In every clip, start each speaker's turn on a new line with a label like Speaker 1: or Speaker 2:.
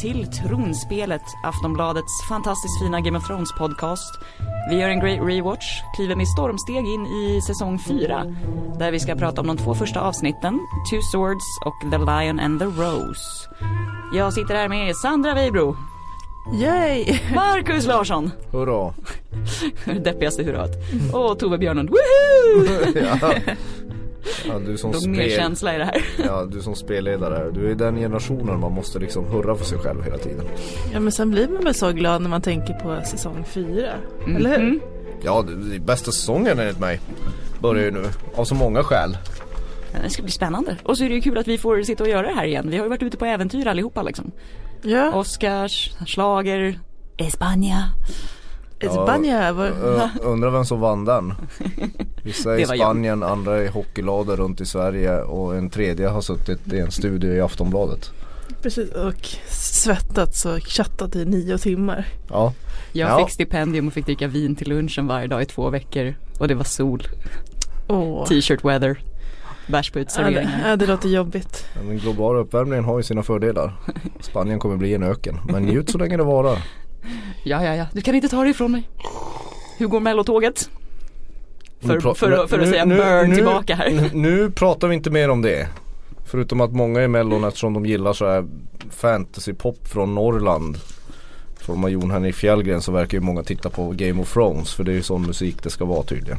Speaker 1: till Tronspelet, Aftonbladets fantastiskt fina Game of Thrones podcast. Vi gör en great rewatch, kliver med stormsteg in i säsong 4, där vi ska prata om de två första avsnitten, Two Swords och The Lion and the Rose. Jag sitter här med Sandra Weibro,
Speaker 2: Yay!
Speaker 1: Marcus Larsson,
Speaker 3: Hurra!
Speaker 1: det deppigaste hurrat, och Tove Björnlund, woho!
Speaker 3: ja. Ja, du som
Speaker 1: Låg mer
Speaker 3: spel...
Speaker 1: känsla i det här.
Speaker 3: Ja, du som spelledare, du är den generationen man måste liksom hurra för sig själv hela tiden.
Speaker 2: Ja men sen blir man väl så glad när man tänker på säsong fyra. Eller hur?
Speaker 1: Mm.
Speaker 3: Ja, det det är bästa säsongen enligt mig. Börjar ju nu, av så många skäl.
Speaker 1: Det ska bli spännande. Och så är det ju kul att vi får sitta och göra det här igen. Vi har ju varit ute på äventyr allihopa liksom.
Speaker 2: Ja,
Speaker 1: Oscars, slager, Espanja.
Speaker 2: Espanja.
Speaker 3: Ö, undrar vem som vann den? Vissa i
Speaker 1: Det var jag.
Speaker 3: Spanien, andra i hockeylader runt i Sverige och en tredje har suttit i en studio i Aftonbladet.
Speaker 2: Precis, och svettats och chattat i nio timmar.
Speaker 3: Ja,
Speaker 1: Jag
Speaker 3: Ja.
Speaker 1: fick stipendium och fick dricka vin till lunchen varje dag i två veckor. Och det var sol,
Speaker 2: Åh.
Speaker 1: t-shirt weather, bärs på
Speaker 2: Ja, det,
Speaker 1: uteserveringen.
Speaker 2: ja, det låter jobbigt.
Speaker 3: den globala uppvärmningen har ju sina fördelar. Spanien kommer bli en öken, men njut så länge det varar.
Speaker 1: Ja, ja, ja, du kan inte ta det ifrån mig. Hur går mellotåget? För, för, för, för att
Speaker 3: nu-
Speaker 1: säga
Speaker 3: nu-
Speaker 1: burn
Speaker 3: nu-
Speaker 1: tillbaka här.
Speaker 3: Nu, pratar vi inte mer om det. Förutom att många i mellon eftersom de gillar så här fantasypop från Norrland. Från Jon Henrik Fjällgren så verkar ju många titta på Game of Thrones för det är ju sån musik det ska vara tydligen.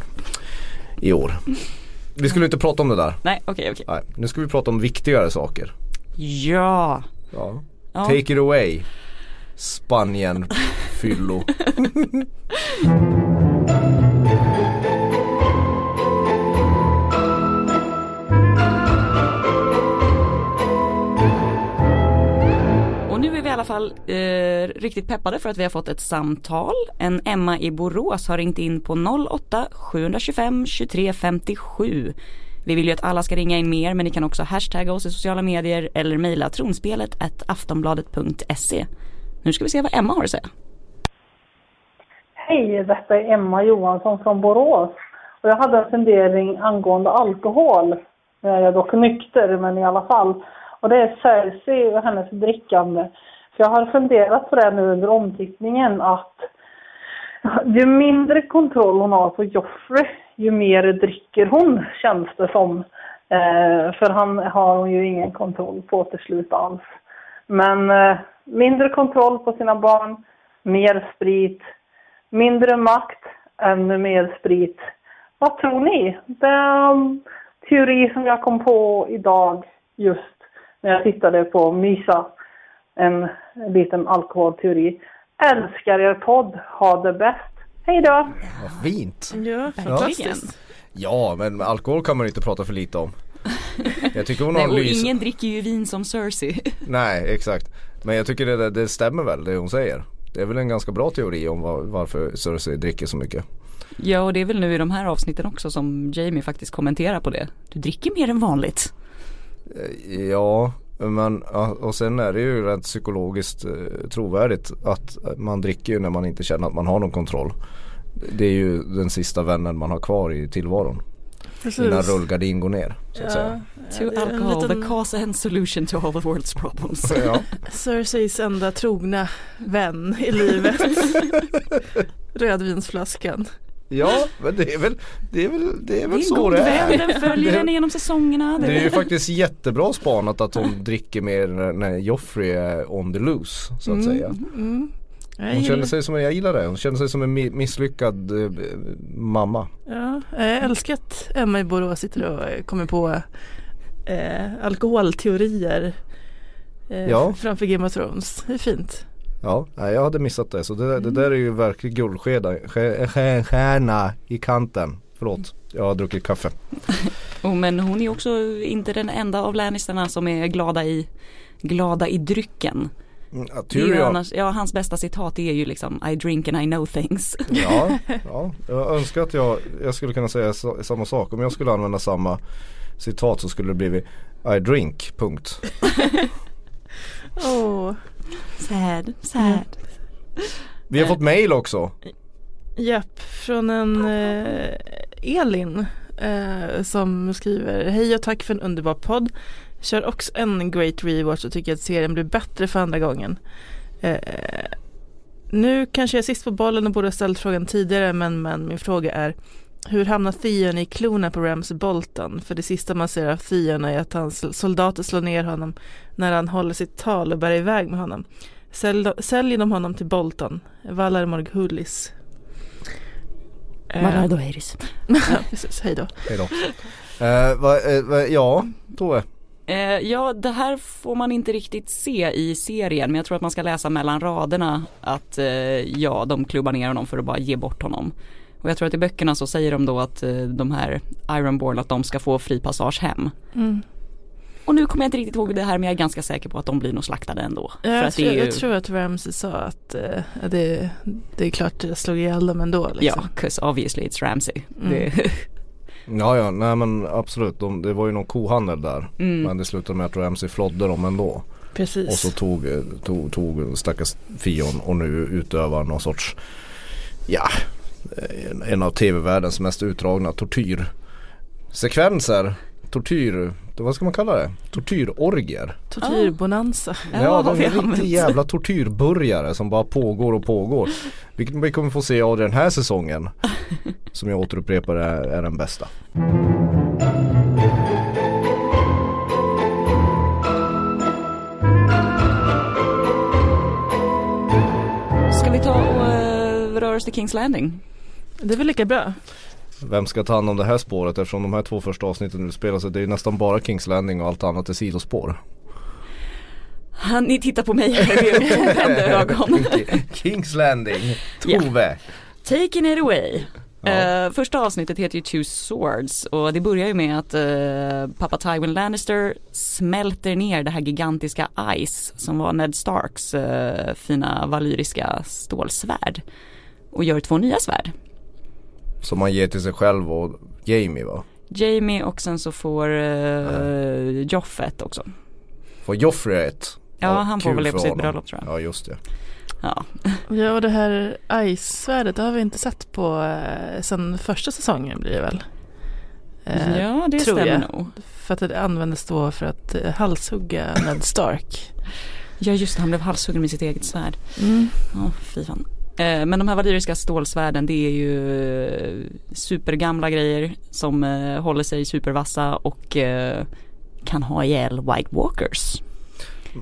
Speaker 3: I år. Vi skulle inte prata om det där.
Speaker 1: Nej, okej, okej.
Speaker 3: Nej, nu ska vi prata om viktigare saker.
Speaker 1: Ja.
Speaker 3: ja. Take it away. Spanien fyllo.
Speaker 1: Och nu är vi i alla fall eh, riktigt peppade för att vi har fått ett samtal. En Emma i Borås har ringt in på 08 725 23 57. Vi vill ju att alla ska ringa in mer men ni kan också hashtagga oss i sociala medier eller mejla tronspelet aftonbladet.se. Nu ska vi se vad Emma har att säga.
Speaker 4: Hej, detta är Emma Johansson från Borås. Och jag hade en fundering angående alkohol. Jag är dock nykter, men i alla fall. Och det är Cersei och hennes drickande. För jag har funderat på det nu under omtittningen att ju mindre kontroll hon har på Joffrey, ju mer dricker hon, känns det som. Eh, för han har hon ju ingen kontroll på till slut alls. Men eh, mindre kontroll på sina barn, mer sprit, mindre makt, ännu mer sprit. Vad tror ni? Det är en teori som jag kom på idag just när jag tittade på Mysa. En liten alkoholteori. Älskar er podd. Ha det bäst. Hej då!
Speaker 3: Vad fint.
Speaker 2: Ja, fantastiskt.
Speaker 3: Ja, men alkohol kan man inte prata för lite om. Jag tycker hon
Speaker 1: Nej,
Speaker 3: har
Speaker 1: och
Speaker 3: lys...
Speaker 1: ingen dricker ju vin som Cersei.
Speaker 3: Nej, exakt. Men jag tycker det, det stämmer väl det hon säger. Det är väl en ganska bra teori om var, varför Cersei dricker så mycket.
Speaker 1: Ja och det är väl nu i de här avsnitten också som Jamie faktiskt kommenterar på det. Du dricker mer än vanligt.
Speaker 3: Eh, Ja, men och sen är det ju rent psykologiskt eh, trovärdigt att man dricker ju när man inte känner att man har någon kontroll. Det är ju den sista vännen man har kvar i tillvaron. Innan
Speaker 2: Precis.
Speaker 3: rullgardin går ner så att säga.
Speaker 1: To
Speaker 2: det är
Speaker 1: alcohol,
Speaker 2: liten-
Speaker 1: the cause and solution to all the world's problems.
Speaker 3: Ja.
Speaker 2: Cerseis enda trogna vän i livet. Rödvinsflaskan.
Speaker 3: ja, men det är väl, det är väl, det är
Speaker 1: Det
Speaker 3: väl
Speaker 1: är en
Speaker 3: så
Speaker 1: god
Speaker 3: det
Speaker 1: vän,
Speaker 3: är.
Speaker 1: den följer
Speaker 3: Det-
Speaker 1: den genom säsongerna.
Speaker 3: Det är ju faktiskt jättebra spanat att hon dricker mer när- Joffrey är on the loose så att säga.
Speaker 2: Mm.
Speaker 3: Hon känner sig som, jag gillar det, hon känner sig som en mi- misslyckad eh, mamma.
Speaker 2: Ja, jag älskar att Emma i Borås sitter och eh, kommer på eh, alkoholteorier eh,
Speaker 3: Ja.
Speaker 2: framför Game of Thrones. Det är fint.
Speaker 3: Ja, jag hade missat det så det, det där är ju verkligen guldskeda, stjärna i kanten. Förlåt, jag har druckit kaffe.
Speaker 1: oh, men hon är också inte den enda av Lannisterna som är glada i, glada i drycken.
Speaker 3: Mm, ja,
Speaker 1: ju
Speaker 3: Tyrion,
Speaker 1: annars, ja, hans bästa citat är ju liksom I drink and I know things.
Speaker 3: ja, ja, jag önskar att jag, jag skulle kunna säga sa- samma sak. Om jag skulle använda samma citat så skulle det blivit I drink, punkt.
Speaker 2: Åh,
Speaker 1: Sad, sad.
Speaker 3: Vi har fått mail också.
Speaker 2: japp, från en eh, Elin eh, som skriver Hej och tack för en underbar podd. Kör också en great rewatch och tycker att serien blir bättre för andra gången. Eh, nu kanske jag är sist på bollen och borde ha ställt frågan tidigare men, men min fråga är hur hamnar Theon i klorna på Ramsey Bolton? För det sista man ser av Theon är att hans soldater slår ner honom när han håller sitt tal och bär iväg med honom. Sälj, säljer de honom till Bolton, Valar Morghulis. Eh,
Speaker 1: Valar Dohaeris.
Speaker 2: ja, precis, hej då.
Speaker 3: Hej då. Eh, va, eh, va, ja, Tove.
Speaker 1: Eh, ja, det här får man inte riktigt se i serien men jag tror att man ska läsa mellan raderna att eh, ja, de klubbar ner honom för att bara ge bort honom. Och jag tror att i böckerna så säger de då att eh, de här Ironborn att de ska få fri passage hem.
Speaker 2: Mm.
Speaker 1: Och nu kommer jag inte riktigt ihåg det här men jag är ganska säker på att de blir nog slaktade ändå.
Speaker 2: Ja, jag, tror,
Speaker 1: ju,
Speaker 2: jag tror att Ramsey sa att eh, det, det är klart jag slog ihjäl dem ändå.
Speaker 1: Ja,
Speaker 2: Liksom.
Speaker 1: 'cause obviously it's Ramsey.
Speaker 2: Mm.
Speaker 3: Ja ja, nej men absolut. De, det var ju någon kohandel där.
Speaker 1: mm.
Speaker 3: Men det slutade med att Ramsey flodde dem ändå.
Speaker 2: Precis.
Speaker 3: Och så tog, tog, tog stackars Fion och nu utövar någon sorts, ja, en, en av tv-världens mest utdragna tortyrsekvenser. Tortyr, vad ska man kalla det? Tortyrorgier.
Speaker 2: Tortyrbonanza.
Speaker 1: Ja,
Speaker 3: Ja, de är riktigt jävla tortyrburgare som bara pågår och pågår. Vilket vi kommer få se av den här säsongen. Som jag återupprepar är, är den bästa.
Speaker 1: Ska vi ta och uh, röra oss till Kings Landing?
Speaker 2: Det är väl lika bra.
Speaker 3: Vem ska ta hand om det här spåret eftersom de här två första avsnitten utspelar sig. Det är nästan bara Kings Landing och allt annat är sidospår.
Speaker 1: Han, ni tittar på mig här.
Speaker 3: Kings Landing. Tove.
Speaker 1: Taking it away.
Speaker 3: Ja.
Speaker 1: Eh, första avsnittet heter ju Two Swords och det börjar ju med att eh, pappa Tywin Lannister smälter ner det här gigantiska Ice som var Ned Starks eh, fina valyriska stålsvärd och gör två nya svärd.
Speaker 3: Som man ger till sig själv och Jamie va?
Speaker 1: Jamie och sen så får uh, Joffet också.
Speaker 3: Får Joffrey ett?
Speaker 1: Ja, han får väl det på sitt bröllop tror jag.
Speaker 3: Ja just det.
Speaker 1: Ja.
Speaker 2: Ja och det här Ice-svärdet det har vi inte sett på eh, sen första säsongen blir det väl? Eh,
Speaker 1: ja det
Speaker 2: tror
Speaker 1: stämmer
Speaker 2: jag.
Speaker 1: nog.
Speaker 2: För att det användes då för att eh, halshugga Ned Stark.
Speaker 1: Ja just det, han blev halshuggen med sitt eget svärd.
Speaker 2: Mm.
Speaker 1: Ja, fy fan. Eh, Men de här valyriska stålsvärden det är ju eh, supergamla grejer som eh, håller sig supervassa och kan ha ihjäl White Walkers.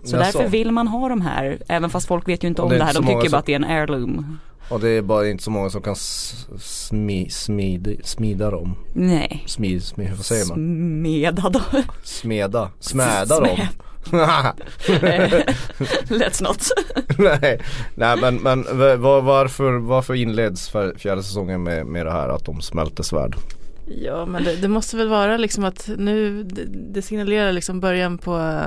Speaker 1: Så
Speaker 3: Jaså?
Speaker 1: därför vill man ha de här, även fast folk vet ju inte om
Speaker 3: det
Speaker 1: det här, de
Speaker 3: så
Speaker 1: tycker bara att det är en heirloom.
Speaker 3: Och det är bara inte så många som kan smi, smid, smida dem.
Speaker 1: Nej,
Speaker 3: Smid, smid, vad säger man?
Speaker 1: smeda då.
Speaker 3: Smeda, smäda dem.
Speaker 1: Let's not.
Speaker 3: nej, nej men, men varför, varför inleds fjärde säsongen med, med det här att de smälter svärd?
Speaker 2: Ja men det, det måste väl vara liksom att nu det, det signalerar liksom början på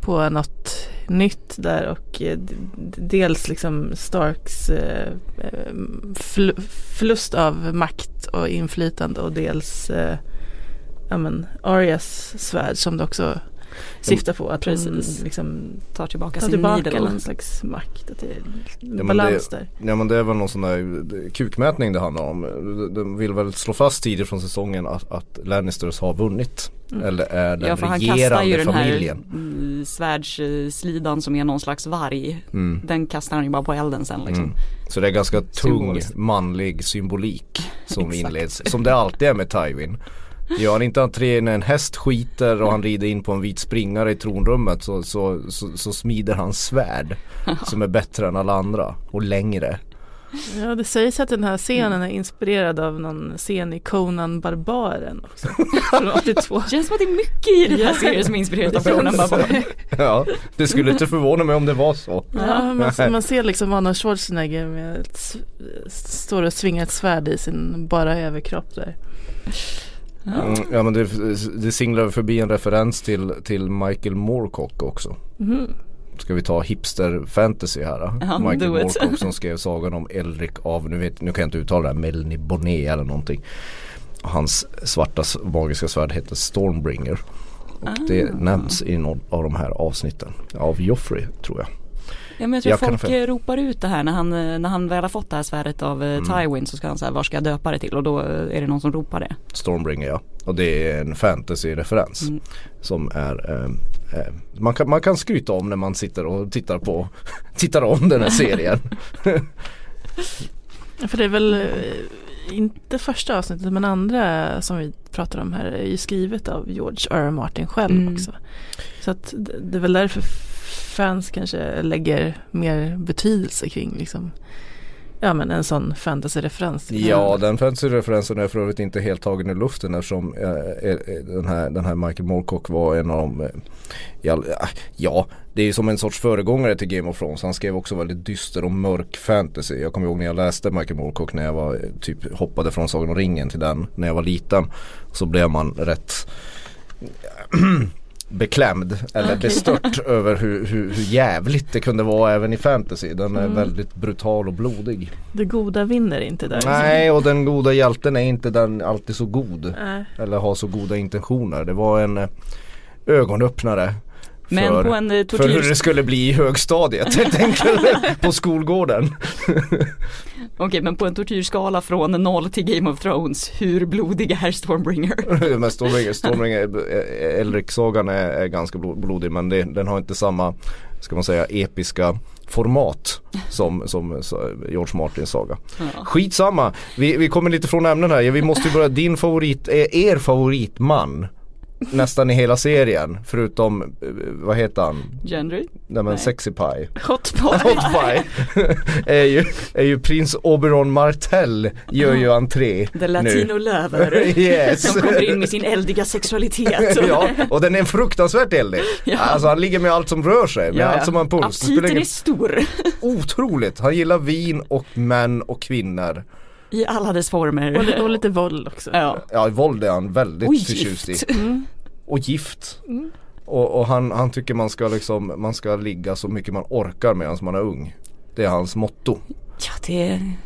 Speaker 2: på något nytt där och eh, dels liksom Starks eh, förlust av makt och inflytande och dels eh, ja men Arias svärd som det också syftar på att
Speaker 1: Precis.
Speaker 2: hon liksom
Speaker 1: Tar tillbaka
Speaker 2: tar
Speaker 1: sin
Speaker 2: tillbaka
Speaker 1: needle.
Speaker 2: någon slags makt. Att det är
Speaker 3: men
Speaker 2: balans där.
Speaker 3: Ja men det är väl någon sån där det- kukmätning det handlar om. De- De vill väl slå fast tidigt från säsongen att, att Lannisters har vunnit.
Speaker 2: Mm.
Speaker 3: Eller är den
Speaker 1: Ja för han kastar ju den här
Speaker 3: familjen.
Speaker 1: mm, svärdsslidan som är någon slags varg.
Speaker 3: Mm.
Speaker 1: Den kastar han ju bara på elden sen liksom.
Speaker 3: Mm. Så det är ganska tung manlig symbolik som inleds. Som det alltid är med Tywin. Gör han inte entré när en häst skiter och han rider in på en vit springare i tronrummet så, så, så, så smider han svärd. Som är bättre än alla andra och längre.
Speaker 2: Ja det sägs att den här scenen är inspirerad av någon scen i Conan Barbaren också. Från 82.
Speaker 1: Känns som att det är mycket i den här
Speaker 2: Ja.
Speaker 1: serien som är inspirerat av Conan
Speaker 2: känns
Speaker 1: Barbar.
Speaker 3: Ja, det skulle inte förvåna mig om det var så.
Speaker 2: Ja, man,
Speaker 3: Nej.
Speaker 2: man ser liksom Arnold Schwarzenegger med ett, står och svingar ett svärd i sin bara överkropp där.
Speaker 3: Mm, ja men det, det singlar förbi en referens till, till Michael Moorcock också.
Speaker 2: Mhm.
Speaker 3: Ska vi ta hipster fantasy här då?
Speaker 1: Ja,
Speaker 3: Michael. Moorcock som skrev sagan om Elric av, nu, vet, nu kan jag inte uttala det här, Melny Bonnet eller någonting. Hans svarta magiska svärd heter Stormbringer. Och det
Speaker 1: Ah.
Speaker 3: nämns i någon av de här avsnitten. Av Joffrey tror jag.
Speaker 1: Ja men jag tror
Speaker 3: Jag kan
Speaker 1: folk
Speaker 3: för-
Speaker 1: eh, ropar ut det här när han, eh, när han väl har fått det här svärdet av
Speaker 3: Mm.
Speaker 1: eh, Tywin så ska han säga var ska jag döpa det till och då är det någon som ropar det.
Speaker 3: Stormbringer ja. Och det är en fantasy-referens.
Speaker 1: Mm.
Speaker 3: Som är eh, eh, man, kan, man kan skryta om när man sitter och tittar på Tittar om den här serien.
Speaker 2: För det är väl inte första avsnittet men andra som vi pratar om här är ju skrivet av George R. R. Martin själv
Speaker 1: Mm.
Speaker 2: också. Så att det det är väl därför fans kanske lägger mer betydelse kring liksom Ja men en sån fantasy-referens.
Speaker 3: Ja den fantasy-referensen är för övrigt inte helt tagen i luften eftersom eh, eh, den, här, den här Michael Moorcock var en av de eh, all, eh, Ja det är som en sorts föregångare till Game of Thrones. Han skrev också väldigt dyster och mörk fantasy. Jag kommer ihåg när jag läste Michael Moorcock när jag var eh, typ hoppade från Sagan om ringen till den när jag var liten. Så blev man rätt beklämd eller
Speaker 2: Okej.
Speaker 3: bestört över hur, hur, hur jävligt det kunde vara även i fantasy. Den är
Speaker 2: Mm.
Speaker 3: väldigt brutal och blodig.
Speaker 2: Det goda vinner inte där.
Speaker 3: Nej och den goda hjälten är inte den alltid så god.
Speaker 2: Nej.
Speaker 3: Eller har så goda intentioner. Det var en eh, ögonöppnare.
Speaker 1: Men
Speaker 3: för,
Speaker 1: en eh,
Speaker 3: för hur det
Speaker 1: tortyr...
Speaker 3: skulle bli i högstadiet helt enkelt. på skolgården.
Speaker 1: Okej men på en tortyrskala från 0 till Game of Thrones, hur blodig är Stormbringer?
Speaker 3: men Stormbringer, Stormbringer eh, Elric-sagan är, är ganska blo- blodig men det, den har inte samma, ska man säga, episka format som, som George Martins saga.
Speaker 1: Ja.
Speaker 3: Skitsamma, vi, vi kommer lite från ämnen här. Vi måste ju börja, din favorit, är er favoritman nästan i hela serien förutom, eh, vad heter han?
Speaker 1: Gendry?
Speaker 3: Nej men
Speaker 1: Nej.
Speaker 3: Sexy Pie.
Speaker 2: Hot pot.
Speaker 3: Hot Pie är, ju, är ju prins Oberon Martell gör ju entré
Speaker 1: The Latino
Speaker 3: nu.
Speaker 1: Lover.
Speaker 3: yes.
Speaker 1: Som kommer in med sin eldiga sexualitet.
Speaker 3: ja, och den är fruktansvärt eldig.
Speaker 1: Ja.
Speaker 3: Alltså han ligger med allt som rör sig, med
Speaker 1: Ja,
Speaker 3: allt som har en puls.
Speaker 1: Aptiten är stor
Speaker 3: Otroligt, han gillar vin och män och kvinnor.
Speaker 1: I alla dess former.
Speaker 2: Och, och lite våld också.
Speaker 1: Ja.
Speaker 3: Ja, våld är han väldigt
Speaker 1: Och
Speaker 3: förtjust i.
Speaker 1: gift.
Speaker 2: Mm.
Speaker 3: Och gift.
Speaker 2: Mm.
Speaker 3: Och, och han, han tycker man ska liksom, man ska ligga så mycket man orkar medan man är ung. Det är hans motto.
Speaker 1: Ja det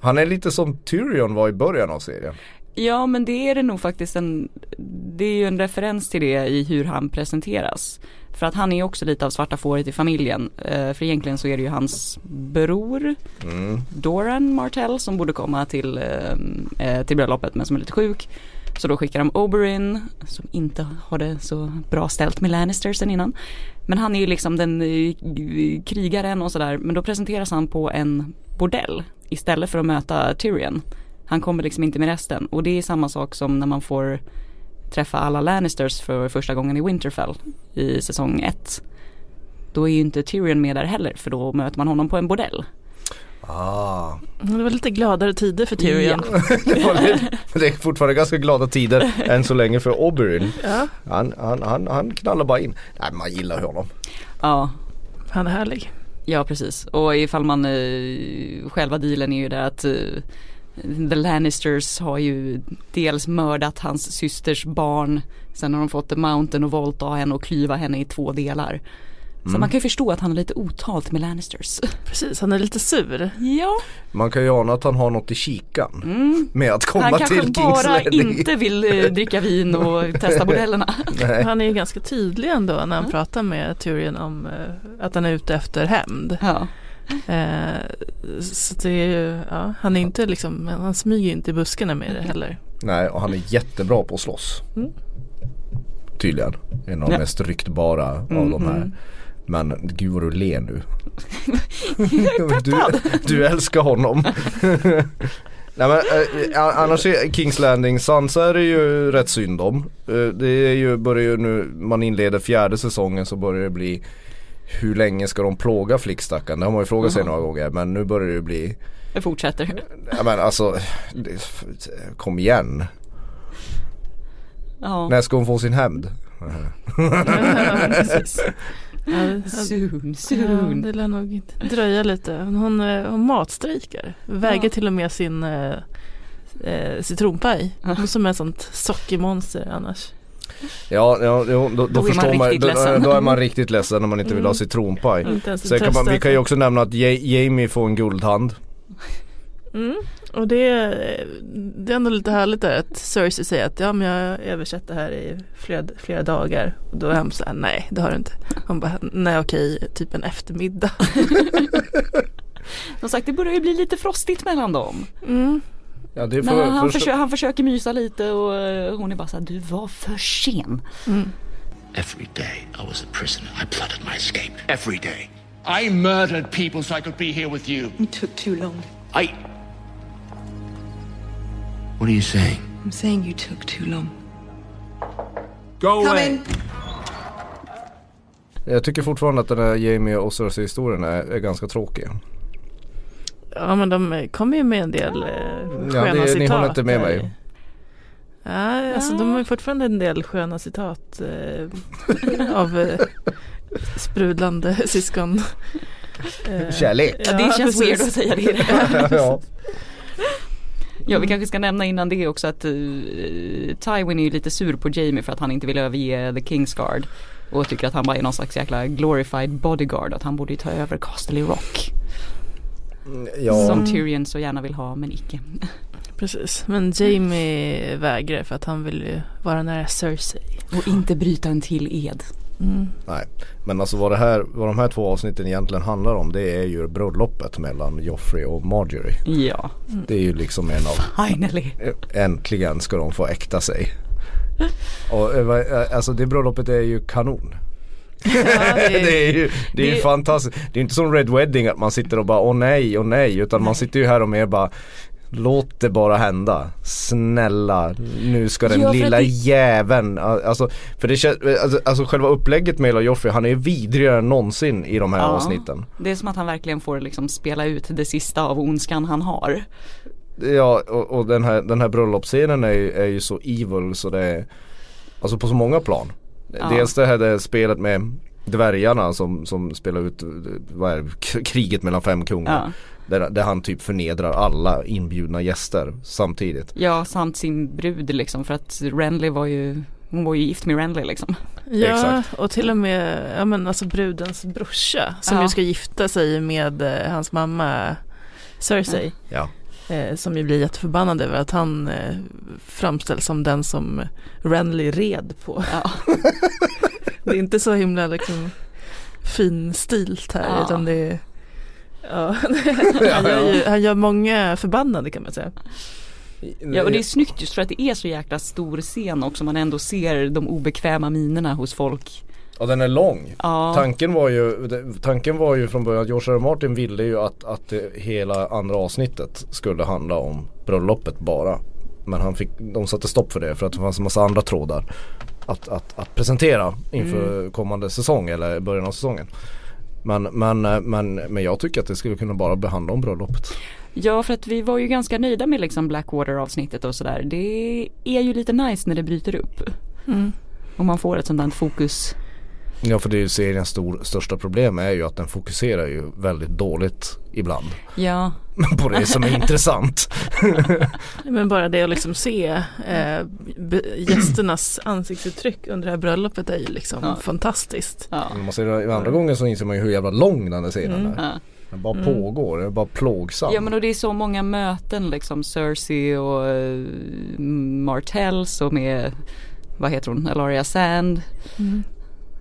Speaker 3: Han är lite som Tyrion var i början av serien.
Speaker 1: Ja men det är det nog faktiskt en Det är ju en referens till det i hur han presenteras För att han är också lite av svarta fåret i familjen. Eh, För egentligen så är det ju hans bror
Speaker 3: Mm.
Speaker 1: Doran Martell som borde komma till, eh, eh, till bröllopet men som är lite sjuk. Så då skickar de Oberyn som inte har det så bra ställt med Lannisters sen innan. Men han är ju liksom den krigaren och sådär. Men då presenteras han på en bordell istället för att möta Tyrion. Han kommer liksom inte med resten. Och det är samma sak som när man får träffa alla Lannisters för första gången i Winterfell i säsong 1 Då är ju inte Tyrion med där heller för då möter man honom på en bordell
Speaker 3: Ah.
Speaker 2: Det var lite gladare tider för Tyrion.
Speaker 3: det, var lite, det är fortfarande ganska glada tider än så länge för Oberyn.
Speaker 2: Ja,
Speaker 3: Han, han, han, han knallar bara in. Nej man gillar honom.
Speaker 1: Ja,
Speaker 2: han är härlig.
Speaker 1: Ja precis och ifall man eh, själva dealen är ju det att eh, The Lannisters har ju dels mördat hans systers barn Sen har de fått The Mountain och våldta henne och klyva henne i två delar Så man kan ju förstå att han har lite otalt med Lannisters
Speaker 2: Precis, han är lite sur.
Speaker 1: Ja,
Speaker 3: Man kan ju ana att han har något i kikan.
Speaker 1: mm.
Speaker 3: Med att komma
Speaker 1: han kanske
Speaker 3: till Kings
Speaker 1: bara
Speaker 3: Landing.
Speaker 1: inte vill eh, dricka vin och testa bordellerna
Speaker 3: Nej.
Speaker 2: Han är ju ganska tydlig ändå när han
Speaker 1: Ja.
Speaker 2: pratar med Tyrion om eh, att han är ute efter hämnd.
Speaker 1: Ja,
Speaker 2: så det är ju, ja, han är inte liksom, han smyger inte i buskarna med det heller.
Speaker 3: Nej och han är jättebra på att slåss.
Speaker 2: Mm.
Speaker 3: Tydligen. En av de
Speaker 1: Ja.
Speaker 3: mest ryktbara av de här.
Speaker 1: Mhm.
Speaker 3: Men gud vad du ler nu. du, du älskar honom. Nej men eh, annars är Kings Landing Sansa är det ju rätt synd om. Eh, det är ju, börjar ju nu, man inleder fjärde säsongen så börjar det bli hur länge ska de plåga flickstackaren? Det har man ju frågat sig
Speaker 1: Jaha.
Speaker 3: några gånger men nu börjar det bli
Speaker 1: jag fortsätter
Speaker 3: Ja men alltså det, Kom igen.
Speaker 1: Ja,
Speaker 3: När ska hon få sin hämnd?
Speaker 2: Ja, det-
Speaker 1: Soon,
Speaker 2: Ja,
Speaker 1: soon
Speaker 2: det lär nog inte dröja lite. Hon, hon matstrejkar. Väger
Speaker 1: Ja.
Speaker 2: till och med sin eh, eh, citronpaj. Hon som är ett sånt sockermonster annars.
Speaker 3: Ja, ja då, då,
Speaker 1: Då
Speaker 3: förstår man,
Speaker 1: riktigt
Speaker 3: då, då är man riktigt ledsen när man inte vill ha
Speaker 2: Mm.
Speaker 3: citronpaj.
Speaker 2: Ens
Speaker 3: Sen kan man, vi kan ju också nämna att Ja- Jamie får en guldhand.
Speaker 2: Mm. Och det, är- det är ändå lite härligt där att Cersei säger att ja men jag har översatt det här i flera, flera dagar. Och då är han så här, nej det har du inte. Hon bara, nej okej, typ en eftermiddag.
Speaker 1: Som sagt det börjar ju bli lite frostigt mellan dem.
Speaker 2: Mm.
Speaker 3: Ja,
Speaker 1: Men
Speaker 3: för,
Speaker 1: han,
Speaker 3: först-
Speaker 1: försö- han försöker mysa lite och eh, hon är bara såhär, du var för sen.
Speaker 5: Every day I was a prisoner. I plotted my escape. Every day.
Speaker 6: I murdered people so I could be here with you.
Speaker 7: You took too long.
Speaker 5: I. What are you saying?
Speaker 7: I'm saying you took too long.
Speaker 6: Go away.
Speaker 3: Jag tycker fortfarande att den här Jamie och Cersei historien är, är ganska tråkig.
Speaker 2: Ja men de kommer ju med en del eh,
Speaker 3: Ja,
Speaker 2: sköna
Speaker 3: det-
Speaker 2: citat.
Speaker 3: ni håller inte med mig.
Speaker 2: Ja, alltså de har ju fortfarande en del sköna citat eh, av eh, sprudlande syskon. Eh,
Speaker 3: Kärlek.
Speaker 1: Ja, det känns
Speaker 2: precis.
Speaker 1: weird att säga det.
Speaker 3: ja.
Speaker 1: Ja vi kanske ska nämna innan det också att uh, Tywin är ju lite sur på Jamie för att han inte vill överge The Kingsguard. Och tycker att han bara är någon slags jäkla glorified bodyguard. Att han borde ju ta över Castle Rock.
Speaker 3: Ja.
Speaker 1: Som Tyrion så gärna vill ha men icke.
Speaker 2: Precis, men Jamie vägrar för att han vill ju vara nära Cersei.
Speaker 1: Och inte bryta en till ed.
Speaker 2: Mm.
Speaker 3: Nej, men alltså vad, det här, vad de här två avsnitten egentligen handlar om det är ju bröllopet mellan Joffrey och Marjorie.
Speaker 1: Ja,
Speaker 3: Det är ju liksom en av,
Speaker 1: finally.
Speaker 3: äntligen ska de få äkta sig. Och eh, eh, alltså det bröllopet är ju kanon.
Speaker 2: Ja, det är-
Speaker 3: det är ju, det är ju
Speaker 1: det-
Speaker 3: fantastiskt. Det är inte som Red Wedding att man sitter och bara åh nej, åh nej. Utan man sitter ju här och mer bara Låt det bara hända. Snälla, nu ska den
Speaker 1: Ja,
Speaker 3: lilla
Speaker 1: det-
Speaker 3: jäveln, alltså, för det känns, alltså, alltså själva upplägget med hela Joffrey, han är vidrigare än någonsin i de här
Speaker 1: Ja.
Speaker 3: avsnitten.
Speaker 1: Det är som att han verkligen får liksom spela ut det sista av ondskan han har.
Speaker 3: Ja och, och den här, den här bröllopsscenen är, ju- är ju så evil så det är Alltså på så många plan.
Speaker 1: Ja.
Speaker 3: Dels det här det spelet med dvärgarna som, som spelar ut vad är det, kriget mellan fem kungar.
Speaker 1: Ja.
Speaker 3: Där, där han typ förnedrar alla inbjudna gäster samtidigt.
Speaker 1: Ja, samt sin brud liksom för att Renly var ju hon var ju gift med Renly liksom.
Speaker 2: Ja,
Speaker 3: Exakt.
Speaker 2: och till och med ja, men alltså brudens brorsa som
Speaker 1: Ja.
Speaker 2: ju ska gifta sig med eh, hans mamma Cersei.
Speaker 3: Ja.
Speaker 2: Eh, som ju blir jätteförbannad över att han eh, framställs som den som Renly red på.
Speaker 1: Ja.
Speaker 2: Det är inte så himla liksom finstilt här
Speaker 1: Ja.
Speaker 2: utan det är Ja, han, gör ju, han gör många förbannade kan man säga.
Speaker 1: ja och det är snyggt just för att det är så jäkla stor scen också man ändå ser de obekväma minerna hos folk.
Speaker 3: Och den är lång.
Speaker 1: Ja,
Speaker 3: Tanken var ju, tanken var ju från början att George R. Martin ville ju att, att det, hela andra avsnittet skulle handla om bröllopet bara. Men han fick, de satte stopp för det för att det fanns en massa andra trådar att, att, att presentera inför kommande säsong eller början av säsongen. Men, men, men, men jag tycker att det skulle kunna bara behandla om bröllopet.
Speaker 1: ja för att vi var ju ganska nöjda med liksom Blackwater avsnittet och sådär. Det är ju lite nice när det bryter upp.
Speaker 2: Mm.
Speaker 1: Och man får ett sånt där fokus.
Speaker 3: Ja för det är ju seriens stor, största problem är ju att den fokuserar ju väldigt dåligt ibland
Speaker 1: Ja,
Speaker 3: på det som är intressant.
Speaker 2: Men bara det att liksom se eh, gästernas ansiktsuttryck under det här bröllopet är ju liksom
Speaker 1: Ja.
Speaker 2: fantastiskt.
Speaker 1: ja.
Speaker 3: När man ser det i andra gången så inser man ju hur jävla lång den här serien är.
Speaker 1: ja.
Speaker 3: Den bara pågår, den är bara plågsam.
Speaker 1: Ja men och det är så många möten liksom Cersei och uh, Martells och med vad heter hon, Elaria Sand.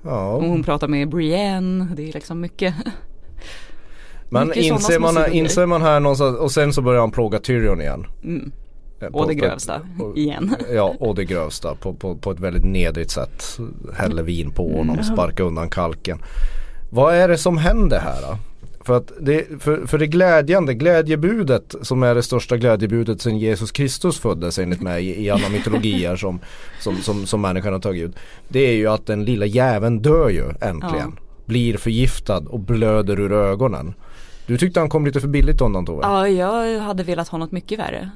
Speaker 3: Ja.
Speaker 1: Och hon pratar med Brienne. Det är liksom mycket.
Speaker 3: Men inser man, inser man här någonstans och sen så börjar han plåga Tyrion igen.
Speaker 1: Mm.
Speaker 3: Eh,
Speaker 1: Och
Speaker 3: på-
Speaker 1: det grövsta
Speaker 3: på-
Speaker 1: igen.
Speaker 3: Ja och det grövsta på, på, på ett väldigt nedrigt sätt. Häller vin på honom,
Speaker 1: Mm.
Speaker 3: sparkar undan kalken. Vad är det som händer här då? För, att det, för, för det glädjande, glädjebudet som är det största glädjebudet sedan Jesus Kristus föddes enligt mig i, i alla mytologier som, som, som, som människan har tagit ut. Det är ju att den lilla jäveln dör ju äntligen. Blir förgiftad och blöder ur ögonen. Du tyckte han kom lite för billigt undan Tove?
Speaker 1: Ja jag hade velat ha något mycket värre.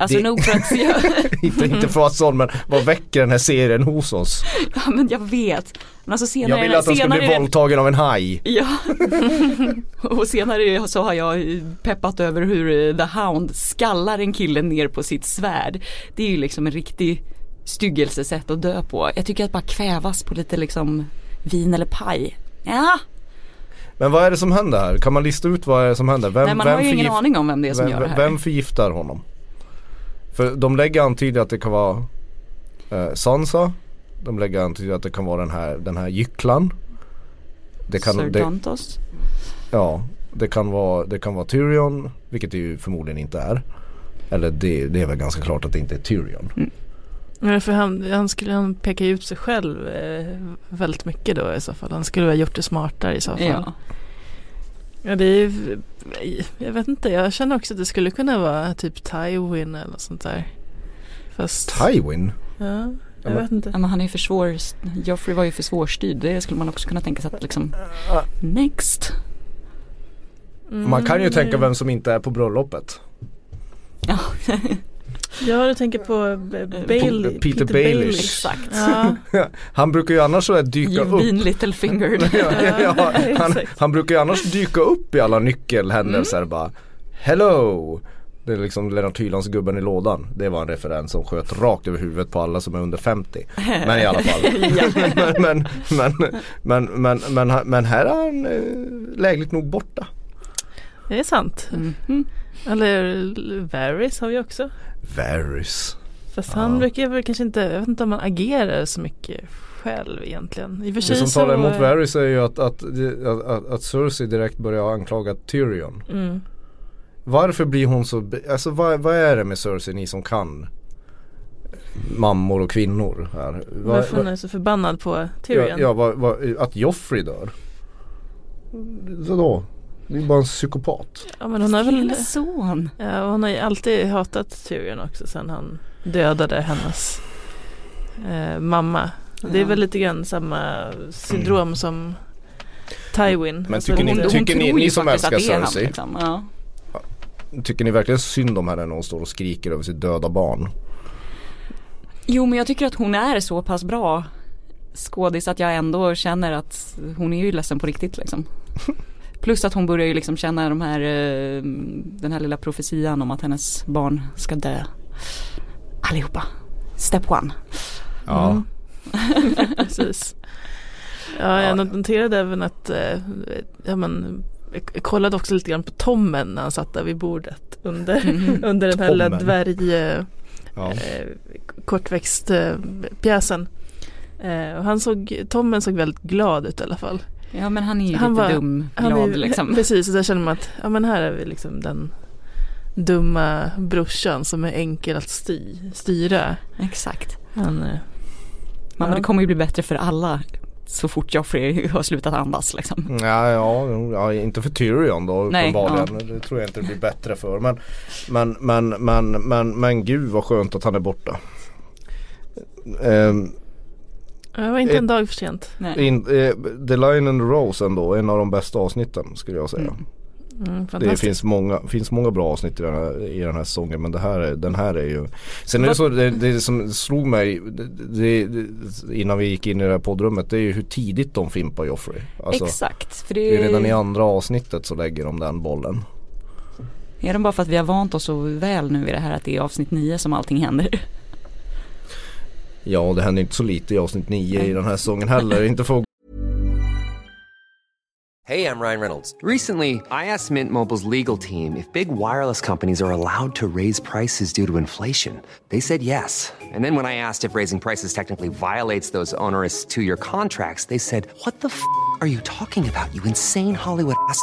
Speaker 1: Alltså
Speaker 3: Det-
Speaker 1: nog för att jag,
Speaker 3: inte, inte för att sån men vad väcker den här serien hos oss?
Speaker 1: ja men jag vet. Men alltså senare,
Speaker 3: Jag vill att han ska bli våldtagen av en haj.
Speaker 1: Ja, och senare så har jag peppat över hur The Hound skallar en kille ner på sitt svärd. Det är ju liksom en riktig styggelsesätt att dö på. Jag tycker att bara kvävas på lite liksom vin eller paj. Ja,
Speaker 3: Men vad är det som händer här? Kan man lista ut vad är det som händer? Vem,
Speaker 1: Nej man
Speaker 3: vem
Speaker 1: har ju ingen aning om vem det är som
Speaker 3: vem,
Speaker 1: gör det här.
Speaker 3: Vem förgiftar honom? För de lägger antyder att det kan vara eh, Sansa. De lägger antyder att det kan vara den här, den här gycklan. Det kan,
Speaker 1: Sir
Speaker 3: det,
Speaker 1: Dantos.
Speaker 3: ja, det kan vara, det kan vara Tyrion. Vilket det ju förmodligen inte är. Eller det, det är väl ganska klart att det inte är Tyrion.
Speaker 2: Ja, för han, han skulle han peka ut sig själv eh, väldigt mycket då i så fall. Han skulle ha gjort det smartare i så fall.
Speaker 1: Ja.
Speaker 2: Ja, det är ju- jag vet inte, jag känner också att det skulle kunna vara typ Tywin eller sånt där. Fast,
Speaker 3: Tywin?
Speaker 2: ja, jag vet inte.
Speaker 1: Ja, men han är ju för svår, Joffrey var ju för svårstyrd. Det skulle man också kunna tänka sig att liksom Next.
Speaker 3: Man kan ju
Speaker 2: Mm,
Speaker 3: tänka
Speaker 2: nej.
Speaker 3: vem som inte är på bröllopet.
Speaker 1: Ja,
Speaker 2: Ja, du tänker på B- Bailey,
Speaker 3: Peter
Speaker 2: Peter,
Speaker 3: Baelish.
Speaker 1: Exakt.
Speaker 2: Ja,
Speaker 3: Han brukar ju annars så här dyka
Speaker 1: You
Speaker 3: upp.
Speaker 1: mean little finger.
Speaker 3: ja, ja, han, han brukar ju annars dyka upp i alla nyckelhändelser
Speaker 1: Mm.
Speaker 3: bara Hello! Det är liksom Lennart Hylands gubben i lådan. Det var en referens som sköt rakt över huvudet på alla som är under 50. Men i alla fall. men, men, men, men, men, men, men, men här är han eh, lägligt nog borta.
Speaker 2: det är sant.
Speaker 1: Mhm.
Speaker 2: Eller Varys har vi också.
Speaker 3: Varys.
Speaker 2: Fast
Speaker 3: Ja.
Speaker 2: han brukar väl kanske inte, jag vet inte om han agerar så mycket själv egentligen. I och för
Speaker 3: Det som
Speaker 2: så,
Speaker 3: talar emot Varys är ju att, att, att, att, att Cersei direkt börjar anklaga Tyrion.
Speaker 2: Mm.
Speaker 3: Varför blir hon så, alltså vad, vad är det med Cersei ni som kan mammor och kvinnor här? Vad-
Speaker 2: Varför hon är så förbannad på
Speaker 3: Ja,
Speaker 2: Tyrion.
Speaker 3: ja vad, vad, att Joffrey dör. Vadå? Det är bara en psykopat.
Speaker 2: Ja, men hon har väl
Speaker 1: son.
Speaker 2: Ja, och hon har ju alltid hatat Tyrion också sen han dödade hennes eh, mamma. Det är
Speaker 1: Ja.
Speaker 2: väl lite grann samma syndrom som Tywin.
Speaker 3: Men
Speaker 2: Alltså
Speaker 3: tycker ni-
Speaker 1: hon
Speaker 3: tycker
Speaker 1: tror
Speaker 3: ni
Speaker 1: ju
Speaker 3: som älskar Cersei?
Speaker 1: liksom. ja.
Speaker 3: Tycker ni verkligen synd om henne när hon står och skriker över sitt döda barn?
Speaker 1: Jo men jag tycker att hon är så pass bra skådis att jag ändå känner att hon är ju ledsen på riktigt liksom. Plus att hon börjar ju liksom känna de här, eh, den här lilla profetian om att hennes barn ska dö. Allihopa. Step one.
Speaker 3: Ja.
Speaker 2: Mm. Precis. Ja, jag noterade även att eh, ja, men, jag kollade också lite grann på Tommen när han satt där vid bordet under,
Speaker 1: Mm.
Speaker 2: under den här lilla dvärg eh,
Speaker 3: Ja.
Speaker 2: eh, kortväxt eh, pjäsen. Eh, och han såg, Tommen såg väldigt glad ut i alla fall.
Speaker 1: Ja men han är ju
Speaker 2: Han
Speaker 1: lite
Speaker 2: var-
Speaker 1: dum, glad
Speaker 2: är,
Speaker 1: liksom.
Speaker 2: Precis, och där känner man att ja, men här är vi liksom den dumma brorsan som är enkel att sty, styra.
Speaker 1: Exakt.
Speaker 2: Han, eh,
Speaker 1: Men
Speaker 2: Ja.
Speaker 1: det kommer ju bli bättre för alla så fort Joffrey har slutat andas liksom.
Speaker 3: Ja, ja, ja, inte för Tyrion då
Speaker 1: Nej,
Speaker 3: uppenbarligen. Det tror jag inte det blir bättre för. Men, men, men, men, men, men gud vad skönt att han är borta. Ehm,
Speaker 2: det var inte
Speaker 3: Eh,
Speaker 2: en dag för sent.
Speaker 1: Nej.
Speaker 3: in, eh, The Lion and the Rose ändå, en av de bästa avsnitten skulle jag säga.
Speaker 1: Mm.
Speaker 2: Mm,
Speaker 3: Det finns många, finns många bra avsnitt i den här, i den här säsongen men det här är, den här är ju Sen är det så, det, det som slog mig det, det, innan vi gick in i det här poddrummet det är ju hur tidigt de fimpar Joffrey. Alltså,
Speaker 1: Exakt. För
Speaker 3: det
Speaker 1: det
Speaker 3: är redan i andra avsnittet så lägger de den bollen.
Speaker 1: är det bara för att vi har vant oss så väl nu i det här att det är avsnitt 9 som allting händer.
Speaker 3: Ja och det händer inte så lite i avsnitt 9 i den här säsongen heller. inte för att
Speaker 8: Hey, I'm Ryan Reynolds. Recently, I asked Mint Mobile's legal team if big wireless companies are allowed to raise prices due to inflation. They said yes. And then when I asked if raising prices technically violates those onerous two year contracts, they said, What the f are you talking about, you insane Hollywood ass?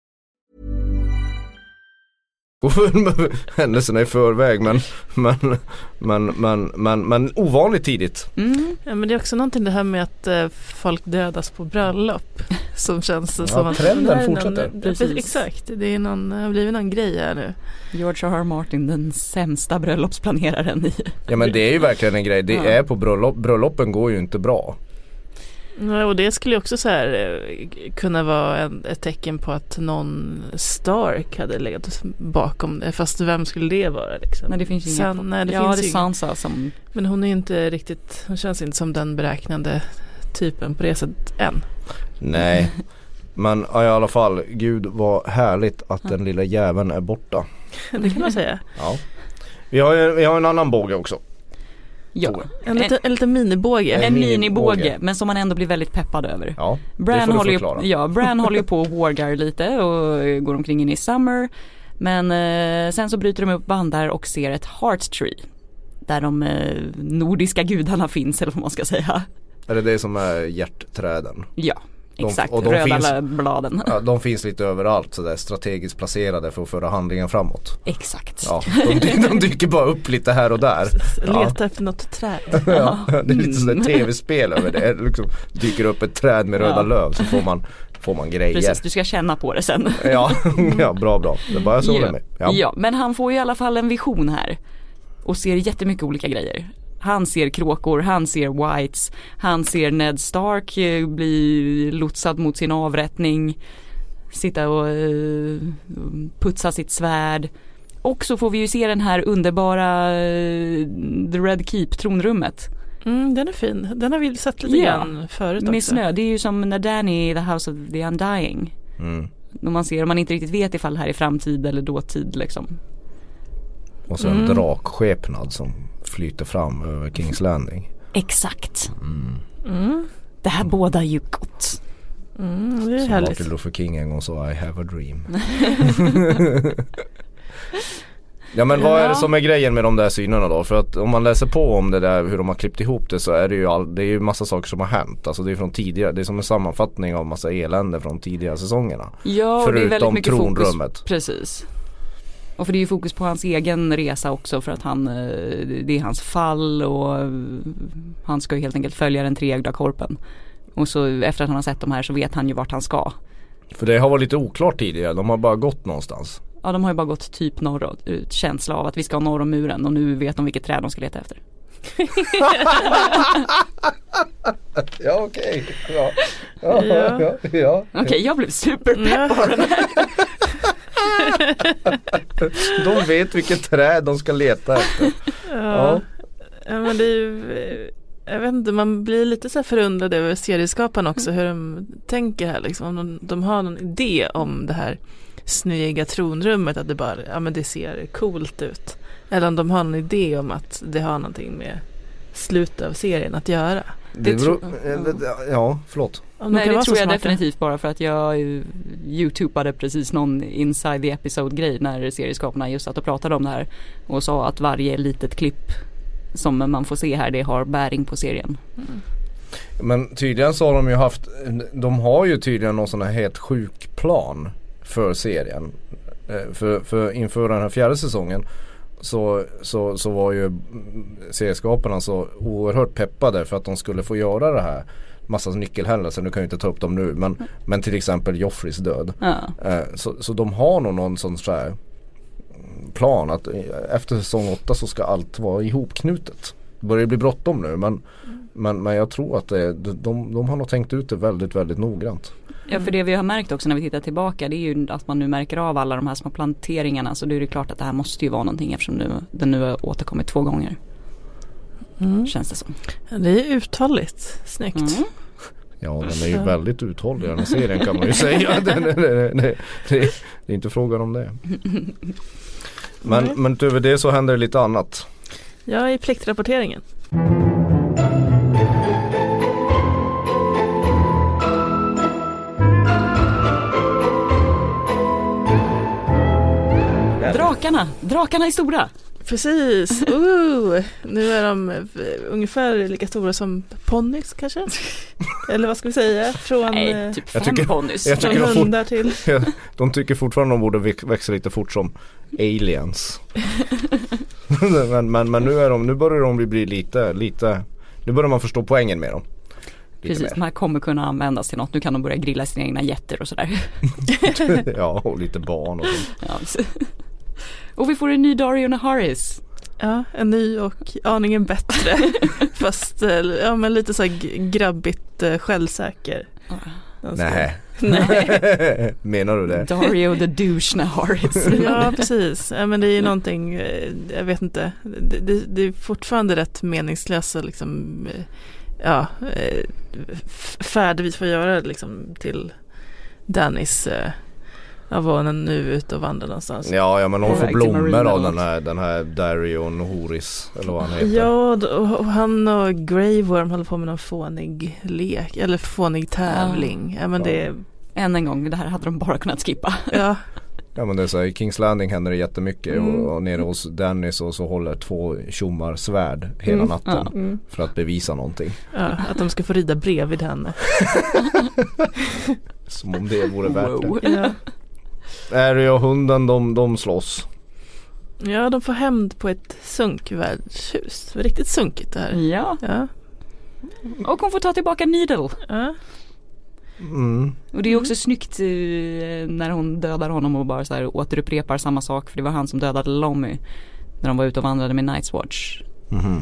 Speaker 3: händelserna i förväg men, men, men, men, men, men ovanligt tidigt.
Speaker 1: Mm.
Speaker 2: Ja, men det är också någonting det här med att eh, folk dödas på bröllop. Som känns
Speaker 3: Ja,
Speaker 2: som att
Speaker 3: trenden
Speaker 2: är
Speaker 3: fortsätter.
Speaker 2: Någon,
Speaker 1: Precis.
Speaker 2: Exakt, det är någon, det har blivit någon grej här nu.
Speaker 1: George R. R. Martin, den sämsta bröllopsplaneraren i
Speaker 3: Ja men det är ju verkligen en grej. Det
Speaker 1: Ja.
Speaker 3: är på bröllop, bröllopen går ju inte bra.
Speaker 2: Ja, och det skulle ju också så här, eh, kunna vara en, ett tecken på att någon Stark hade legat bakom det. Fast vem skulle det vara liksom?
Speaker 1: Nej det finns ju
Speaker 2: San,
Speaker 1: inga
Speaker 2: nej, det
Speaker 1: Ja
Speaker 2: finns
Speaker 1: det är Sansa som
Speaker 2: Men hon är inte riktigt, hon känns inte som den beräknande typen på det sättet än.
Speaker 3: Nej. Men ja, i alla fall, gud vad härligt att den lilla jäveln är borta.
Speaker 2: Det kan man säga.
Speaker 3: Ja. Vi har, ju- vi har en annan båge också.
Speaker 1: Ja,
Speaker 2: En liten, en liten minibåge.
Speaker 1: en
Speaker 3: minibåge.
Speaker 1: minibåge men som man ändå blir väldigt peppad över.
Speaker 3: Ja, det
Speaker 1: Bran
Speaker 3: får du
Speaker 1: håller,
Speaker 3: förklara.
Speaker 1: ju, ja, Bran håller ju på och wargar lite och går omkring in i Summer. Men eh, sen så bryter de upp bandar och ser ett Heart Tree. Där de eh, nordiska gudarna finns eller vad man ska säga.
Speaker 3: Är det det som är hjärtträden?
Speaker 1: Ja,
Speaker 3: De-
Speaker 1: exakt.
Speaker 3: och de
Speaker 1: Röda
Speaker 3: finns-
Speaker 1: bladen.
Speaker 3: De finns lite överallt sådär strategiskt placerade för att föra handlingen framåt.
Speaker 1: Exakt.
Speaker 3: Ja, de, de dyker bara upp lite här och där. Ja.
Speaker 2: Leta efter något träd.
Speaker 3: Ja, det är lite sådär tv-spel över det. Liksom dyker upp ett träd med röda
Speaker 1: Ja.
Speaker 3: löv så får man, får man grejer.
Speaker 1: Precis, du ska känna på det sen.
Speaker 3: Ja, ja, bra bra. Det bara jag som håller med.
Speaker 1: Ja. ja, men han får ju i alla fall en vision här. Och ser jättemycket olika grejer. Han ser kråkor, han ser whites, han ser Ned Stark eh, bli lotsad mot sin avrättning. Sitta och eh, putsa sitt svärd. Och så får vi ju se den här underbara eh, The Red Keep, tronrummet.
Speaker 2: Mm, den är fin. Den har vi sett lite
Speaker 1: Ja.
Speaker 2: grann förut
Speaker 1: Med
Speaker 2: också.
Speaker 1: snö, det är ju som när Danny i The House of the Undying.
Speaker 3: Mm.
Speaker 1: När man ser, om man inte riktigt vet ifall det här är framtid eller dåtid liksom.
Speaker 3: Och så en drakskepnad som flyter fram över Kings Landing.
Speaker 1: Exakt.
Speaker 2: Mm.
Speaker 1: Det här båda ju gott.
Speaker 2: Mm, det är
Speaker 3: Som
Speaker 2: härligt.
Speaker 3: Martin Luther King en gång sa I have a dream. ja men vad är det som är grejen med de där synerna då? För att om man läser på om det där hur de har klippt ihop det så är det ju all, det är ju massa saker som har hänt. Alltså det är från tidigare, det är som en sammanfattning av massa elände från tidigare säsongerna.
Speaker 1: Ja, och det är väldigt
Speaker 3: Förutom
Speaker 1: mycket
Speaker 3: tronrummet.
Speaker 1: fokus. Precis. Och för det är ju fokus på hans egen resa också för att han, eh, det är hans fall och eh, han ska ju helt enkelt följa den treögda korpen. Och så efter att han har sett de här så vet han ju vart han ska.
Speaker 3: För det har varit lite oklart tidigare, de har bara gått någonstans.
Speaker 1: Ja de har ju bara gått typ norrut, ut känsla av att vi ska norr om muren och nu vet de vilket träd de ska leta efter.
Speaker 3: Ja okej, ja.
Speaker 2: Ja.
Speaker 3: ja, ja.
Speaker 1: Okej jag blev superpepp på den här.
Speaker 3: De vet vilket träd de ska leta efter.
Speaker 2: Ja. ja men det är ju, jag vet inte, man blir lite så här förundrad över serieskaparna också hur de tänker här liksom. Om de, de har någon idé om det här snygga tronrummet, att det bara, ja men det ser coolt ut. Eller om de har någon idé om att det har någonting med slutet av serien att göra.
Speaker 3: Det
Speaker 1: Det
Speaker 3: beror, ja, förlåt.
Speaker 1: Nej det tror jag
Speaker 2: smarta.
Speaker 1: definitivt bara för att jag youtubade precis någon inside the episode grej när serieskaparna just satt och pratade om det här och sa att varje litet klipp som man får se här det har bäring på serien.
Speaker 3: Men tydligen så har de ju haft, de har ju tydligen någon sån här helt sjuk plan för serien. Eh, För, för inför den här fjärde säsongen så, så, så var ju mm, serieskaparna så oerhört peppade för att de skulle få göra det här. Massa nyckelhändelser, nu kan jag inte ta upp dem nu men, men till exempel Joffreys död. Eh, Så, så de har nog någon sån så här plan att eh, efter säsong 8 så ska allt vara ihopknutet. Det börjar bli bråttom nu men, men, men jag tror att det, de, de har nog tänkt ut det väldigt väldigt noggrant.
Speaker 1: ja för det vi har märkt också när vi tittar tillbaka det är ju att man nu märker av alla de här små planteringarna så då är det klart att det här måste ju vara någonting eftersom nu, den nu har återkommit två gånger.
Speaker 2: Mm.
Speaker 1: Känns det som.
Speaker 2: Det är uthålligt, snyggt.
Speaker 1: Mm.
Speaker 3: Ja den är ju väldigt uthållig den här serien kan man ju säga. Det, det, det, det, det, det är inte frågan om det. Men,
Speaker 2: Nej.
Speaker 3: men utöver det så händer det lite annat.
Speaker 2: Ja, i pliktrapporteringen.
Speaker 1: Drakarna, drakarna är stora.
Speaker 2: Precis, Ooh. nu är de eh, ungefär lika stora som ponnys kanske? Eller vad ska vi säga? Från,
Speaker 1: Nej,
Speaker 2: eh,
Speaker 1: typ
Speaker 3: Jag tycker-
Speaker 1: ponnys.
Speaker 3: jag tycker
Speaker 2: från
Speaker 3: de
Speaker 2: hundar till
Speaker 3: De tycker fortfarande de borde väx- växa lite fort som aliens. men, men, men nu, är de, nu börjar de bli lite, lite, nu börjar man förstå poängen med dem.
Speaker 1: Precis,
Speaker 3: mer.
Speaker 1: de här kommer kunna användas till något. Nu kan de börja grilla sina egna getter och sådär.
Speaker 3: ja, och lite barn och sånt.
Speaker 1: Ja. Och vi får en ny Dario Naharis.
Speaker 2: Ja, en ny och aningen bättre. Fast eh, ja, men lite så grabbigt eh, självsäker. Alltså,
Speaker 3: Nej.
Speaker 2: Nej.
Speaker 3: Menar du det?
Speaker 1: Dario the douche Naharis.
Speaker 2: Ja precis, ja, men det är ju någonting, eh, jag vet inte, det, det, det är fortfarande rätt meningslösa liksom, ja, f- färder vi får göra liksom till Dannys Ja, var hon nu ute och vandrar någonstans?
Speaker 3: Ja, ja men hon får blommor av den här, den här Darion Horis eller vad han heter.
Speaker 2: Ja, och han och Grey Worm håller på med någon fånig lek, eller fånig tävling. Ja, men det,
Speaker 1: Än en gång, det här hade de bara kunnat skippa.
Speaker 2: ja,
Speaker 3: Ja men det är så här, i Kings Landing händer det jättemycket
Speaker 2: Mm.
Speaker 3: och, och nere hos Dennis och så håller två tjommar svärd hela
Speaker 2: Mm.
Speaker 3: natten
Speaker 1: Ja.
Speaker 2: mm,
Speaker 3: för att bevisa någonting.
Speaker 2: ja, att de ska få rida bredvid henne.
Speaker 3: Som om det vore värt
Speaker 1: Wow.
Speaker 2: Ja.
Speaker 3: Harry och hunden de, de slåss.
Speaker 2: ja, de får hämnd på ett sunkvärdshus. Det var riktigt sunkigt det här.
Speaker 1: Ja,
Speaker 2: Ja,
Speaker 1: och hon får ta tillbaka Needle.
Speaker 2: ja.
Speaker 3: Mm.
Speaker 1: Och det är också snyggt eh, när hon dödar honom och bara så här återupprepar samma sak. För det var han som dödade Lommy. När de var ute och vandrade med Night's Watch.
Speaker 3: Mhm.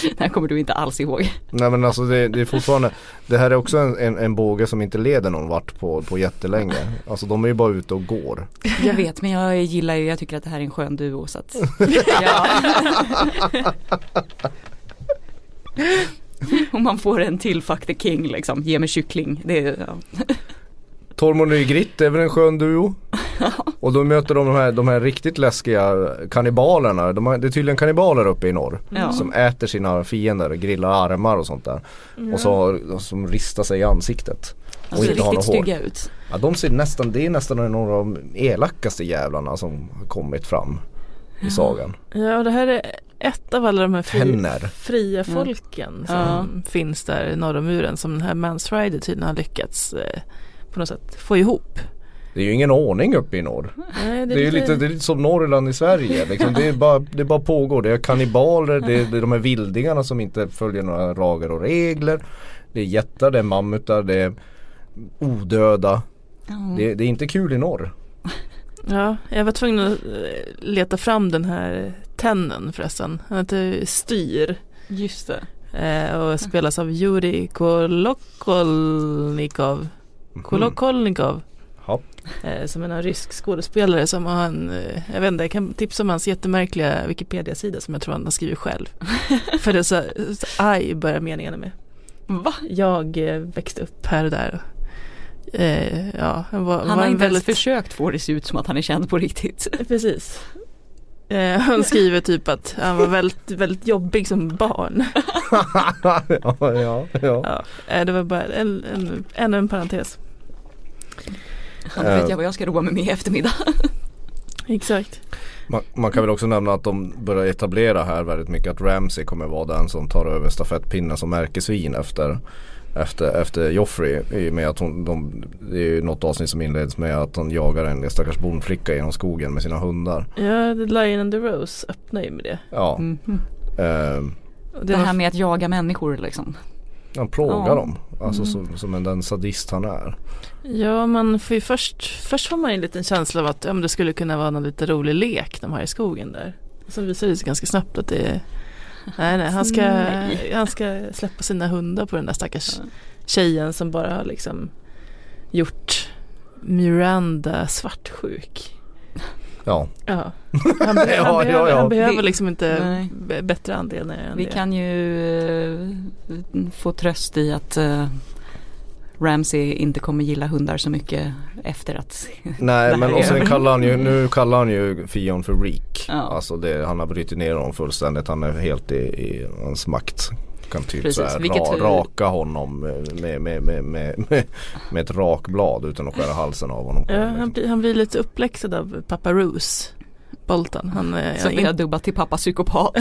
Speaker 1: Det här kommer du inte alls ihåg.
Speaker 3: Nej men alltså det, det är fortfarande Det här är också en, en, en båge som inte leder någon vart på, på jättelänge. Alltså de är ju bara ute och går.
Speaker 1: Jag vet men jag gillar ju, jag tycker att det här är en skön duo så att ja. Om man får en till Fuck the King liksom, ge mig kyckling. Det ja.
Speaker 3: Tormod och Gritt är väl en skön duo? Och då möter de de här, de här riktigt läskiga kannibalerna. De har, det är tydligen kannibaler uppe i norr.
Speaker 1: Ja.
Speaker 3: Som äter sina fiender, grillar armar och sånt där. Och så som ristar sig i ansiktet. Och
Speaker 1: Alltså
Speaker 3: inte har
Speaker 1: riktigt
Speaker 3: något hår.
Speaker 1: ut.
Speaker 3: Ja de ser nästan, det är nästan några av de elakaste jävlarna som har kommit fram i sagan.
Speaker 2: ja, och det här är ett av alla de här fri, fria folken som finns där norr om muren som den här Mans Rider tydligen har lyckats eh, på något sätt få ihop.
Speaker 3: Det är ju ingen ordning uppe i norr.
Speaker 2: Nej,
Speaker 3: Det är ju lite, det är lite som Norrland i Sverige. Liksom. Det, är bara, det bara pågår. Det är kannibaler, det är, det är de här vildingarna som inte följer några lagar och regler. Det är jättar, det är mammutar, det är odöda. Det, det är inte kul i norr.
Speaker 2: Ja, jag var tvungen att eh, leta fram den här tennen förresten. Han heter Styr
Speaker 1: Just det.
Speaker 2: eh, och spelas av Juri Kolokolnikov. Kolokolnikov.
Speaker 3: Ja.
Speaker 2: Eh, som är en rysk skådespelare som har en, eh, jag vet inte, jag kan tipsa om hans jättemärkliga Wikipedia-sida som jag tror han har skrivit själv. För det är så, så aj börjar meningarna med.
Speaker 1: Va?
Speaker 2: Jag eh, växte upp här och där. Eh, ja, han var,
Speaker 1: Han
Speaker 2: var
Speaker 1: har
Speaker 2: en
Speaker 1: inte ens
Speaker 2: väldigt...
Speaker 1: försökt få det se ut som att han är känd på riktigt.
Speaker 2: Precis. Eh, han skriver typ att han var väldigt, väldigt jobbig som barn.
Speaker 3: ja, ja, ja.
Speaker 2: Ja, det var bara en, en, ännu en parentes.
Speaker 1: Då vet jag vad jag ska roa mig med i eftermiddag.
Speaker 2: Exakt.
Speaker 3: Man, man kan väl också nämna att de börjar etablera här väldigt mycket att Ramsey kommer vara den som tar över stafettpinnen som märkesvin efter efter, efter Joffrey i och med att hon, de, det är ju något avsnitt som inleds med att hon jagar en stackars bondflicka genom skogen med sina hundar.
Speaker 2: Ja, The Lion and the Rose öppnar ju med det.
Speaker 3: Ja, eh,
Speaker 2: Och
Speaker 1: Det här med att jaga människor liksom.
Speaker 3: Han plågar
Speaker 1: Ja.
Speaker 3: dem. Alltså som, som en, den sadist han är.
Speaker 2: Ja, man får ju först, först får man en liten känsla av att ja, det skulle kunna vara någon lite rolig lek de har i skogen där. Och sen visar det sig ganska snabbt att det är Nej, nej, han ska,
Speaker 1: Nej.
Speaker 2: han ska släppa sina hundar på den där stackars tjejen som bara har liksom gjort Miranda svartsjuk.
Speaker 3: Ja,
Speaker 2: Ja, han, be-
Speaker 3: Ja,
Speaker 2: han
Speaker 3: ja,
Speaker 2: behöver,
Speaker 3: ja.
Speaker 2: han behöver liksom inte
Speaker 1: Nej.
Speaker 2: b- bättre anledningar än
Speaker 1: Vi
Speaker 2: det.
Speaker 1: kan ju eh, få tröst i att eh, Ramsey inte kommer gilla hundar så mycket efter att
Speaker 3: nej men och sen kallar han ju, nu kallar han ju Fion för Reek.
Speaker 1: Ja.
Speaker 3: Alltså det, han har brutit ner honom fullständigt. Han är helt i, i hans makt. Kan typ
Speaker 1: Precis,
Speaker 3: så här,
Speaker 1: vilket-
Speaker 3: ra, raka honom med, med, med, med, med, med ett rakblad utan att skära halsen av honom.
Speaker 2: Ja, han, blir, han blir lite uppläxad av pappa Roos, Bolton. Han, är-
Speaker 1: som vi har dubbat till pappa psykopat.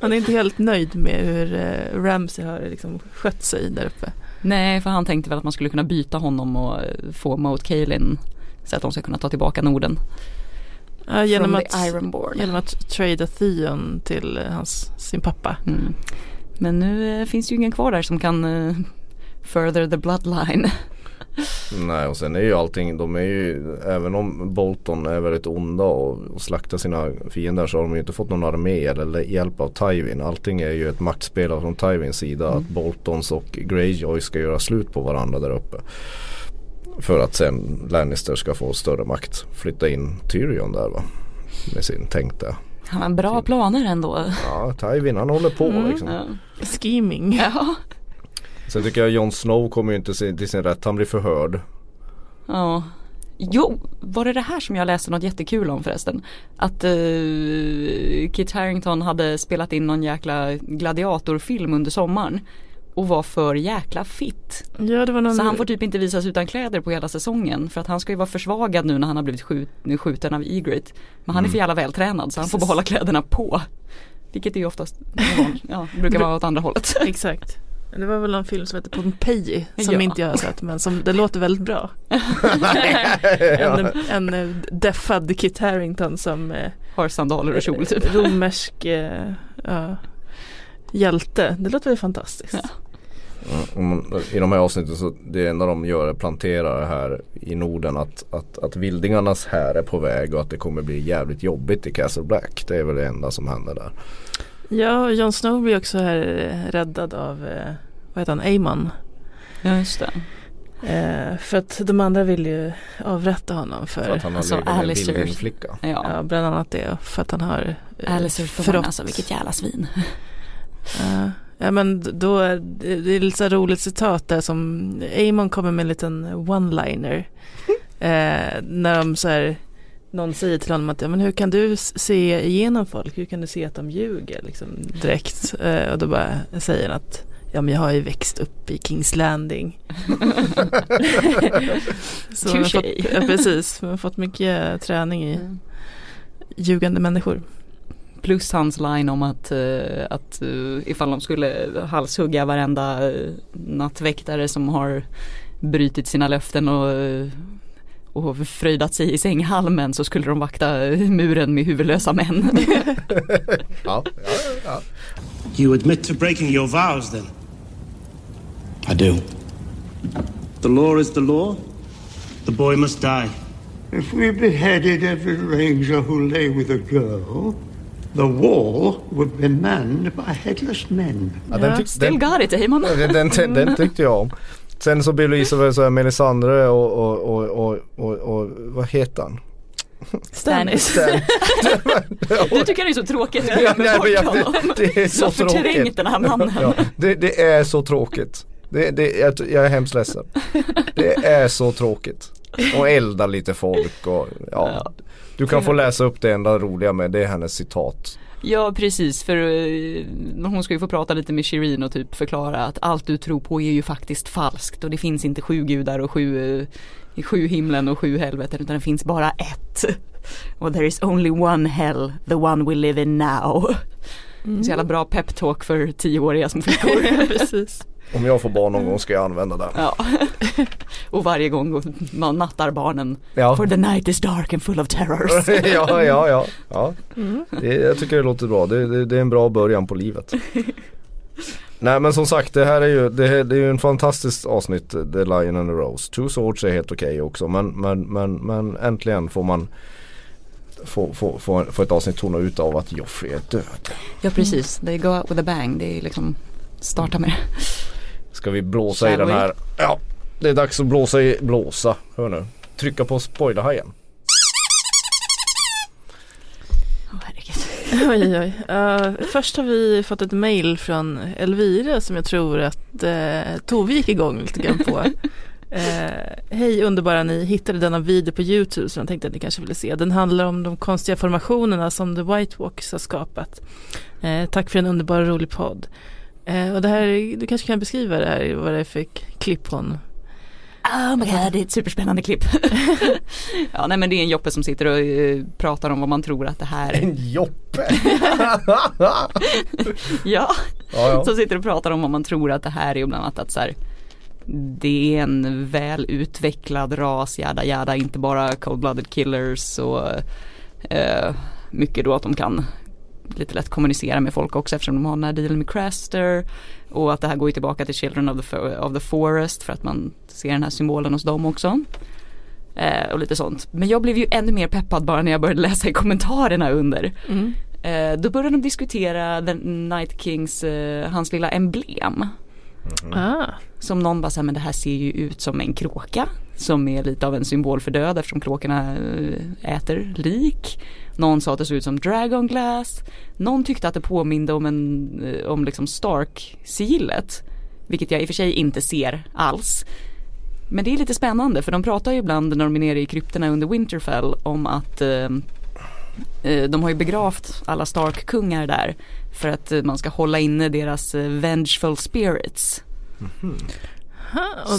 Speaker 2: han är inte helt nöjd med hur eh, Ramsey har liksom skött sig där uppe.
Speaker 1: Nej, för han tänkte väl att man skulle kunna byta honom och eh, få Moat Kaelin så att de ska kunna ta tillbaka Norden.
Speaker 2: Ja, genom,
Speaker 1: From
Speaker 2: att,
Speaker 1: the Ironborn.
Speaker 2: genom att trada Theon till eh, hans, sin pappa.
Speaker 1: Mm. Men nu eh, finns ju ingen kvar där som kan eh, further the bloodline.
Speaker 3: Nej och sen är ju allting, de är ju, även om Bolton är väldigt onda och, och slaktar sina fiender så har de ju inte fått någon armé eller hjälp av Tywin. Allting är ju ett maktspel från Tywins sida att Boltons och Greyjoy ska göra slut på varandra där uppe. För att sen Lannister ska få större makt. Flytta in Tyrion där va. Med sin tänkta.
Speaker 1: Han har bra planer ändå.
Speaker 3: Ja Tywin han håller på liksom.
Speaker 1: Ja.
Speaker 2: Scheming.
Speaker 1: Ja.
Speaker 3: Sen tycker jag Jon Snow kommer ju inte till sin rätt, han blir förhörd.
Speaker 1: Ja. Jo, var det det här som jag läste något jättekul om förresten? Att eh, Kit Harington hade spelat in någon jäkla gladiatorfilm under sommaren och var för jäkla fit.
Speaker 2: Ja, det var någon...
Speaker 1: Så han får typ inte visas utan kläder på hela säsongen för att han ska ju vara försvagad nu när han har blivit skjut, skjuten av Egret. Men han är för jävla vältränad så han får behålla kläderna på. Vilket är ju oftast, ja, brukar vara åt andra hållet.
Speaker 2: Exakt. Det var väl en film som heter Pompeji som
Speaker 1: Ja.
Speaker 2: inte jag har sett men som det låter väldigt bra. en, en eh, deffad Kit Harington som eh,
Speaker 1: Har sandaler och kjol typ.
Speaker 2: romersk eh, ja, hjälte. Det låter väl fantastiskt.
Speaker 1: Ja.
Speaker 3: Om man- I de här avsnitten så det enda de gör är planterar här i Norden att, att, att vildingarnas här är på väg och att det kommer bli jävligt jobbigt i Castle Black. Det är väl det enda som händer där.
Speaker 2: Ja, och Jon Snow blir också här eh, räddad av, eh, vad heter han, Aemon.
Speaker 1: Ja just det.
Speaker 2: Eh, för att de andra vill ju avrätta honom för,
Speaker 3: För att han har
Speaker 1: Alltså,
Speaker 3: med en vildingflicka.
Speaker 1: Ja.
Speaker 2: ja, bland annat det. För att han har eh,
Speaker 1: Alistair Thorne
Speaker 2: förrått-
Speaker 1: alltså vilket jävla svin.
Speaker 2: Ja, ja men då är det är lite roligt citat där som Amon kommer med en liten one-liner. eh, när de så här, någon säger till honom att ja, men hur kan du se igenom folk? Hur kan du se att de ljuger liksom, direkt? Eh, och då bara säger han att ja men jag har ju växt upp i Kings Landing. så man har fått, ja, precis, man har fått mycket träning i ljugande människor.
Speaker 1: Plus hans line om att, eh, att eh, ifall de skulle halshugga varenda uh, nattväktare som har brutit sina löften och, eh, och fröjdat sig i sänghalmen så skulle de vakta eh, muren med huvudlösa män.
Speaker 3: Ja, ja, ja.
Speaker 9: You admit to breaking your vows then?
Speaker 5: I do.
Speaker 9: The law is the law. The boy must die.
Speaker 10: If we beheaded every ranger who lay with a girl, the wall would be manned by headless men.
Speaker 3: Ja, den, tyck-
Speaker 1: Still
Speaker 3: den,
Speaker 1: got it Heyman.
Speaker 3: den, den, den, den tyckte jag om. Sen så väl så här Melisandre och, och, och, och, och, och vad heter han?
Speaker 1: Stannis.
Speaker 3: Stan-
Speaker 1: Du tycker det är så tråkigt att
Speaker 3: Ja, nej,
Speaker 1: glömmer
Speaker 3: jag-
Speaker 1: bort honom.
Speaker 3: det är så
Speaker 1: förträngt
Speaker 3: tråkigt.
Speaker 1: den här mannen.
Speaker 3: Ja, det, det är så tråkigt. Det, det, jag, jag är hemskt ledsen. Det är så tråkigt. Och elda lite folk och ja. Du kan få läsa upp det enda roliga med det är hennes citat.
Speaker 1: Ja precis för eh, hon ska ju få prata lite med Shirin och typ förklara att allt du tror på är ju faktiskt falskt och det finns inte sju gudar och sju, eh, sju himlen och sju helveten utan det finns bara ett. Och there is only one hell, the one we live in now. Så jävla bra peptalk för tioåriga små flickor.
Speaker 2: Precis.
Speaker 3: Om jag får barn någon gång ska jag använda den.
Speaker 1: Ja. Och varje gång man nattar barnen.
Speaker 3: Ja.
Speaker 1: For the night is dark and full of terrors.
Speaker 3: ja, ja, ja. ja. Det, jag tycker det låter bra. Det, det, det är en bra början på livet. Nej men som sagt det här är ju, det, det är ju en fantastiskt avsnitt The Lion and the Rose. Two Swords är helt okej också men, men, men, men äntligen får man få, få, få, få ett avsnitt tona ut av att Joffrey är död.
Speaker 1: Ja precis, they go out with a bang. Det är liksom starta med det.
Speaker 3: Ska vi blåsa i
Speaker 1: Shall
Speaker 3: den
Speaker 1: we?
Speaker 3: här? Ja, det är dags att blåsa i, blåsa, hör nu. Trycka på spoilerhajen.
Speaker 1: Herregud.
Speaker 2: Oj, oj, oj. Uh, först har vi fått ett mail från Elvira som jag tror att uh, Tove gick igång lite grann på. Eh, Hej underbara ni, hittade denna video på Youtube som jag tänkte att ni kanske ville se. Den handlar om de konstiga formationerna som The White Walks har skapat. Eh, tack för en underbar och rolig podd. Eh, och det här, du kanske kan beskriva det här, vad det är för klipp hon
Speaker 1: Oh my god, det är ett superspännande klipp. ja nej men det är en Joppe som sitter och eh, pratar om vad man tror att det här är.
Speaker 3: En Joppe!
Speaker 1: Ja,
Speaker 3: Ja, ja.
Speaker 1: som sitter och pratar om vad man tror att det här är och bland annat att så här, det är en väl utvecklad ras, jada jada, inte bara cold-blooded killers och eh, mycket då att de kan lite lätt kommunicera med folk också eftersom de har den här dealen med Craster och att det här går ju tillbaka till Children of the, of the Forest för att man ser den här symbolen hos dem också. Eh, och lite sånt. Men jag blev ju ännu mer peppad bara när jag började läsa i kommentarerna under.
Speaker 2: Mm.
Speaker 1: Eh, då började de diskutera The Night Kings, eh, hans lilla emblem.
Speaker 2: Ah,
Speaker 1: Som någon bara sa, men det här ser ju ut som en kråka. Som är lite av en symbol för död eftersom kråkorna eh, äter lik. Någon sa att det såg ut som Dragon Glass. Någon tyckte att det påminde om, en, eh, om liksom Stark-sigillet. Vilket jag i och för sig inte ser alls. Men det är lite spännande för de pratar ju ibland när de är nere i krypterna under Winterfell om att eh, eh, de har ju begravt alla Stark-kungar där för att eh, man ska hålla inne deras vengeful spirits.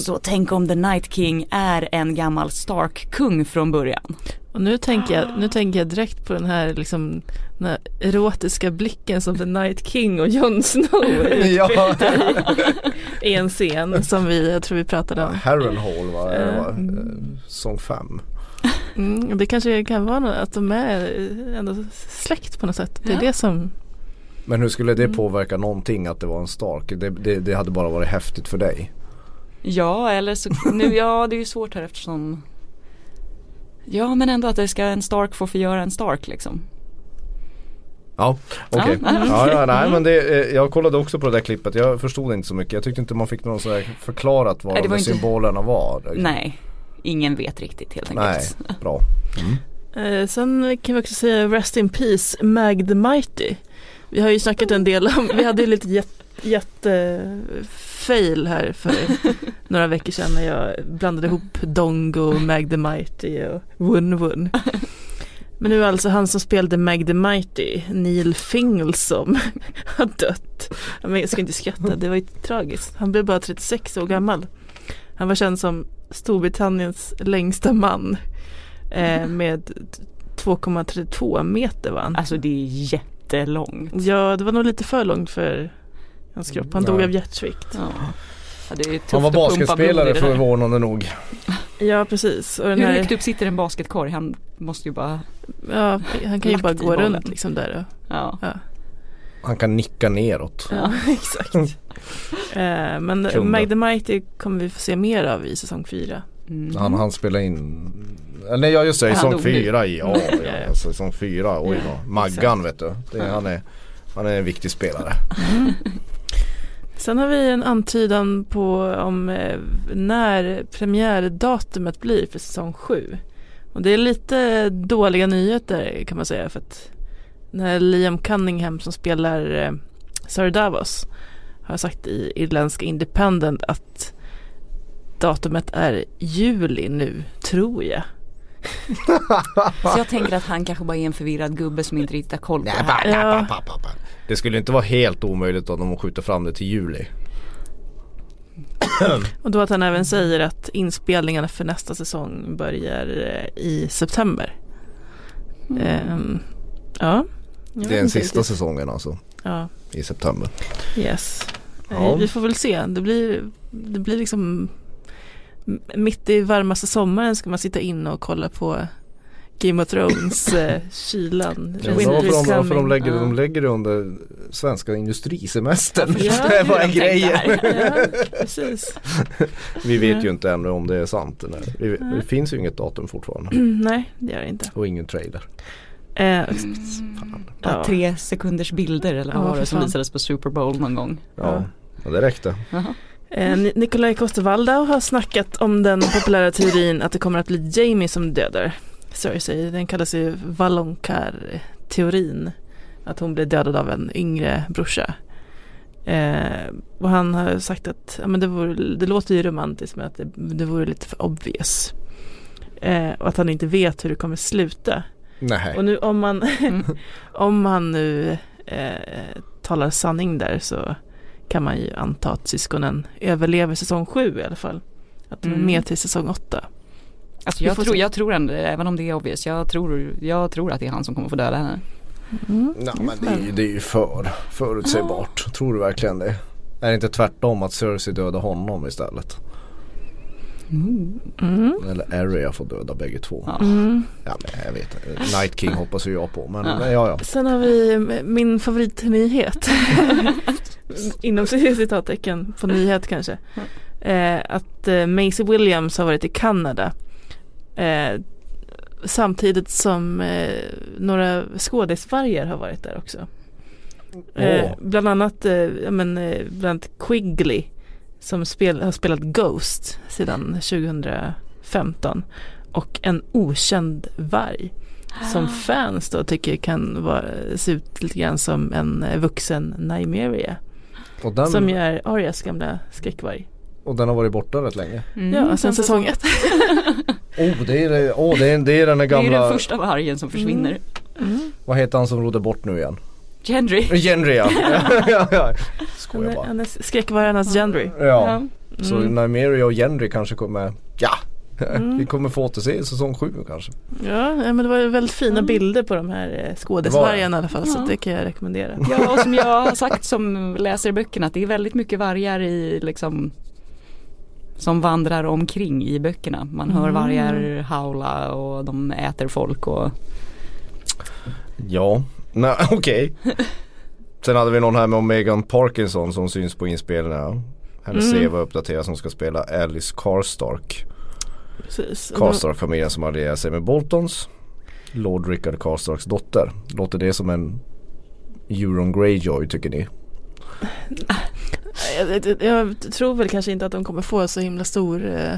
Speaker 1: Så tänk om The Night King är en gammal Stark-kung från början.
Speaker 2: Och nu tänker, jag, nu tänker jag direkt på den här, liksom, den här erotiska blicken som The Night King och Jon Snow
Speaker 3: Ja.
Speaker 2: i en scen som vi, jag tror vi pratade om.
Speaker 3: Harrenhal va?
Speaker 2: Eh,
Speaker 3: Uh, sång 5.
Speaker 2: Mm, det kanske kan vara något, att de är ändå släkt på något sätt. Det är
Speaker 1: Ja.
Speaker 2: det som,
Speaker 3: Men hur skulle det
Speaker 2: Mm.
Speaker 3: påverka någonting att det var en Stark? Det, det, det hade bara varit häftigt för dig.
Speaker 1: Ja eller så, nu, ja det är ju svårt här eftersom Ja men ändå att det ska en Stark få förgöra en Stark liksom.
Speaker 3: Ja, okej.
Speaker 1: Ja, ja.
Speaker 3: Ja, ja, nej men det, eh, jag kollade också på det där klippet. Jag förstod inte så mycket. Jag tyckte inte man fick någon så här förklarat vad
Speaker 1: Nej, det
Speaker 3: de
Speaker 1: var inte-
Speaker 3: symbolerna var.
Speaker 1: Nej, ingen vet riktigt helt
Speaker 3: Nej,
Speaker 1: enkelt.
Speaker 3: bra.
Speaker 2: eh, sen kan vi också säga Rest in Peace, Mag the Mighty. Vi har ju snackat en del om, vi hade ju lite jättefail jätte här för några veckor sedan när jag blandade ihop Dongo, Mag the Mighty och Wun Wun. Men nu är alltså han som spelade Mag the Mighty, Neil Fingelsom, har dött. Men jag ska inte skratta, det var ju tragiskt. Han blev bara 36 år gammal. Han var känd som Storbritanniens längsta man eh, med 2,32 meter var han.
Speaker 1: Alltså det är jättelångt.
Speaker 2: Ja, det var nog lite för långt för hans kropp. Han
Speaker 3: Ja.
Speaker 2: dog av hjärtsvikt.
Speaker 1: Ja. Ja, det är tufft
Speaker 3: Han var basketspelare förvånande nog.
Speaker 2: Ja, precis. Och den
Speaker 1: Hur
Speaker 2: här,
Speaker 1: högt upp sitter en basketkorg? Han måste ju bara,
Speaker 2: ja, han kan ju bara gå
Speaker 1: bollen.
Speaker 2: runt liksom där. Och,
Speaker 1: ja.
Speaker 3: Han kan nicka neråt.
Speaker 2: ja, exakt. Eh, men
Speaker 3: Kunde.
Speaker 2: Mag the Mighty kommer vi få se mer av i säsong fyra.
Speaker 1: Mm.
Speaker 3: Han, han spelade in Nej ja just det, säsong fyra ja,
Speaker 2: Ja,
Speaker 3: ja,
Speaker 2: ja.
Speaker 3: säsong fyra, oj då. Maggan vet du. Det, han, är, han är en viktig spelare.
Speaker 2: Sen har vi en antydan på om eh, när premiärdatumet blir för säsong sju. Och det är lite dåliga nyheter kan man säga för att när Liam Cunningham som spelar eh, Sir Davos har sagt i irländska Independent att datumet är juli nu, tror jag.
Speaker 1: Så jag tänker att han kanske bara är en förvirrad gubbe som inte riktigt har koll på det här.
Speaker 2: Ja,
Speaker 3: Det skulle inte vara helt omöjligt om de skjuter fram det till juli.
Speaker 2: och då att han även säger att inspelningarna för nästa säsong börjar eh, i september. Ehm, ja.
Speaker 3: Det är den sista
Speaker 2: riktigt.
Speaker 3: säsongen alltså.
Speaker 2: Ja.
Speaker 3: I september.
Speaker 2: Yes.
Speaker 3: Ja.
Speaker 2: Nej, Vi får väl se. Det blir, det blir liksom mitt i varmaste sommaren ska man sitta inne och kolla på Game of Thrones eh, kylan.
Speaker 3: Ja,
Speaker 2: Winter
Speaker 3: de, varför de,
Speaker 2: coming.
Speaker 3: lägger,
Speaker 1: Ja.
Speaker 3: de lägger det under svenska industrisemestern.
Speaker 2: Ja,
Speaker 3: det är bara
Speaker 1: de
Speaker 3: grejen.
Speaker 1: tänkte
Speaker 2: Ja.
Speaker 3: Vi vet
Speaker 2: Ja.
Speaker 3: ju inte ännu om det är sant. Det, det finns ju inget datum fortfarande.
Speaker 2: Mm, nej, det gör det inte.
Speaker 3: Och ingen trailer.
Speaker 2: Eh,
Speaker 1: Bara
Speaker 2: ja.
Speaker 1: tre sekunders bilder eller vad
Speaker 2: Ja,
Speaker 1: var det som visades på Super Bowl någon gång.
Speaker 3: Ja, ja det räckte.
Speaker 1: Jaha.
Speaker 2: Eh, Ni- Nikolaj Coster-Waldau har snackat om den populära teorin att det kommer att bli Jamie som dödar Cersei. Den kallas ju Valonqar-teorin. Att hon blir dödad av en yngre brorsa. Eh, och han har sagt att ja, men det, vore, det låter ju romantiskt men att det, det vore lite för obvious. Eh, och att han inte vet hur det kommer sluta.
Speaker 3: Nej.
Speaker 2: Och nu om man,
Speaker 1: Mm.
Speaker 2: om man nu eh, talar sanning där så kan man ju anta att syskonen överlever säsong sju i alla fall. Att de är
Speaker 1: Mm.
Speaker 2: med till säsong åtta.
Speaker 1: Alltså jag tror, jag tror ändå, även om det är obvious, jag tror, jag tror att det är han som kommer få döda henne.
Speaker 2: Mm.
Speaker 3: Nej, men det, är, ju- det är ju för förutsägbart. Tror du verkligen det? Är det inte tvärtom att Cersei dödar honom istället?
Speaker 2: Mm.
Speaker 3: Eller Arya får döda bägge två.
Speaker 1: Ja.
Speaker 2: Mm.
Speaker 3: Ja men jag vet. Night King hoppas ju jag på. Men
Speaker 1: Ja.
Speaker 3: ja, ja. ja.
Speaker 2: Sen har vi min favoritnyhet. Inom citattecken på nyhet kanske. Eh, att eh, Maisie Williams har varit i Kanada. Eh, samtidigt som eh, några skådisvargar har varit där också. Eh,
Speaker 3: Åh.
Speaker 2: bland annat eh, men, eh, bland annat Quigley som spel, har spelat Ghost sedan 2015 och en okänd varg som fans då tycker kan vara, se ut lite grann som en vuxen Nymeria.
Speaker 3: Och den,
Speaker 2: Som är Arias gamla skräckvarg.
Speaker 3: och den har varit borta rätt länge.
Speaker 1: Mm,
Speaker 2: Ja, sen säsong ett.
Speaker 3: Oh det är, det- oh, det är, det är den där
Speaker 1: Det är
Speaker 3: gamla,
Speaker 1: den första vargen som försvinner.
Speaker 3: vad heter han som rodde bort nu igen?
Speaker 1: Gendry.
Speaker 3: Genry ja. ja, ja. Skojar bara.
Speaker 2: han är skräckvargarnas Gendry.
Speaker 3: Ja, så
Speaker 2: Mm.
Speaker 3: Nymeria och Genry kanske kommer, ja.
Speaker 2: Mm.
Speaker 3: Vi kommer få återse i säsong sju kanske.
Speaker 2: Ja, ja, men det var väldigt fina bilder på de här eh, skådisvargarna i alla fall. Så
Speaker 1: Ja.
Speaker 2: att det kan jag rekommendera.
Speaker 1: Ja, och som jag har sagt som läser böckerna att det är väldigt mycket vargar i liksom som vandrar omkring i böckerna. Man hör
Speaker 2: Mm.
Speaker 1: vargar haula och de äter folk och
Speaker 3: Ja, nej okej. Sen hade vi någon här med Megan Parkinson som syns på inspelningarna. Hennes
Speaker 2: Mm.
Speaker 3: CV uppdateras som ska spela Alice Karstark.
Speaker 2: Precis.
Speaker 3: Karstark-familjen som allierat sig med Boltons. Lord Rickard Karstarks dotter. Låter det som en Euron Greyjoy tycker ni?
Speaker 2: Jag, jag, jag tror väl kanske inte att de kommer få så himla stor eh,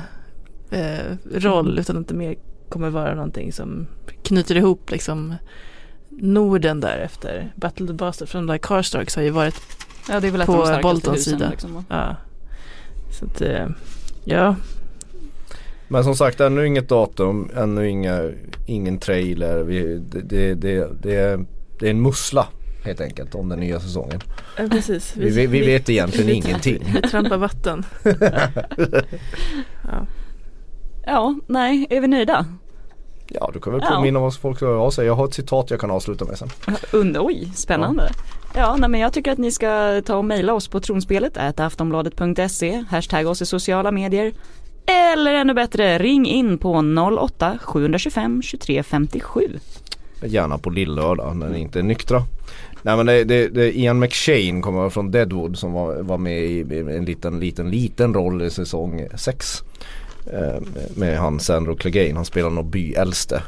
Speaker 2: eh, roll utan att det mer kommer vara någonting som knyter ihop liksom Norden där efter Battle of the Bastards från de där Karstarks har ju varit
Speaker 1: ja, det är väl
Speaker 2: på Boltons sida.
Speaker 1: Liksom.
Speaker 2: Ja. Så att eh, ja,
Speaker 3: Men som sagt ännu inget datum, ännu inga, ingen trailer. Vi, det, det, det, det, är, det är en mussla helt enkelt om den nya säsongen.
Speaker 2: eh, precis.
Speaker 3: Vi, vi, vi vet egentligen
Speaker 2: vi-
Speaker 3: ingenting.
Speaker 2: Vi trampar vatten. ja.
Speaker 1: Ja, nej, är vi nöjda?
Speaker 3: Ja du kan väl
Speaker 1: Ja.
Speaker 3: påminna vad folk höra av sig. Jag har ett citat jag kan avsluta med sen.
Speaker 1: Und, oj, spännande. Ja, nej, men jag tycker att ni ska ta och mejla oss på tronspelet aftonbladet.se, hashtag oss i sociala medier. Eller ännu bättre, ring in på 08-725 23 57.
Speaker 3: Gärna på lillördag när ni inte är nyktra. Nej men det, det, det Ian McShane kommer från Deadwood som var, var med i i en liten, liten, liten roll i säsong 6. Eh, med han Sandro Clegane, han spelar nog byäldste.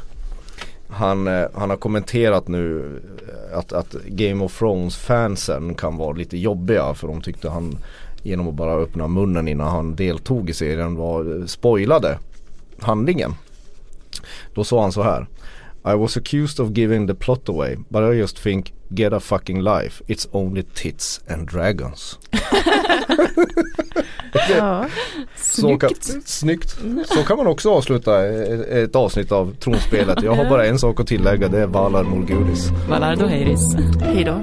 Speaker 3: Han, eh, han har kommenterat nu eh, att, att Game of Thrones fansen kan vara lite jobbiga för de tyckte han genom att bara öppna munnen innan han deltog i serien var spoilade handlingen. Då sa han så här. I was accused of giving the plot away but I just think get a fucking life. It's only tits and dragons.
Speaker 2: ja.
Speaker 3: Så kan, snyggt. Så kan man också avsluta ett, ett avsnitt av tronspelet. Jag har bara en sak att tillägga. Det är Valar Morgulis.
Speaker 1: Valar Doheiris.
Speaker 2: Hej då.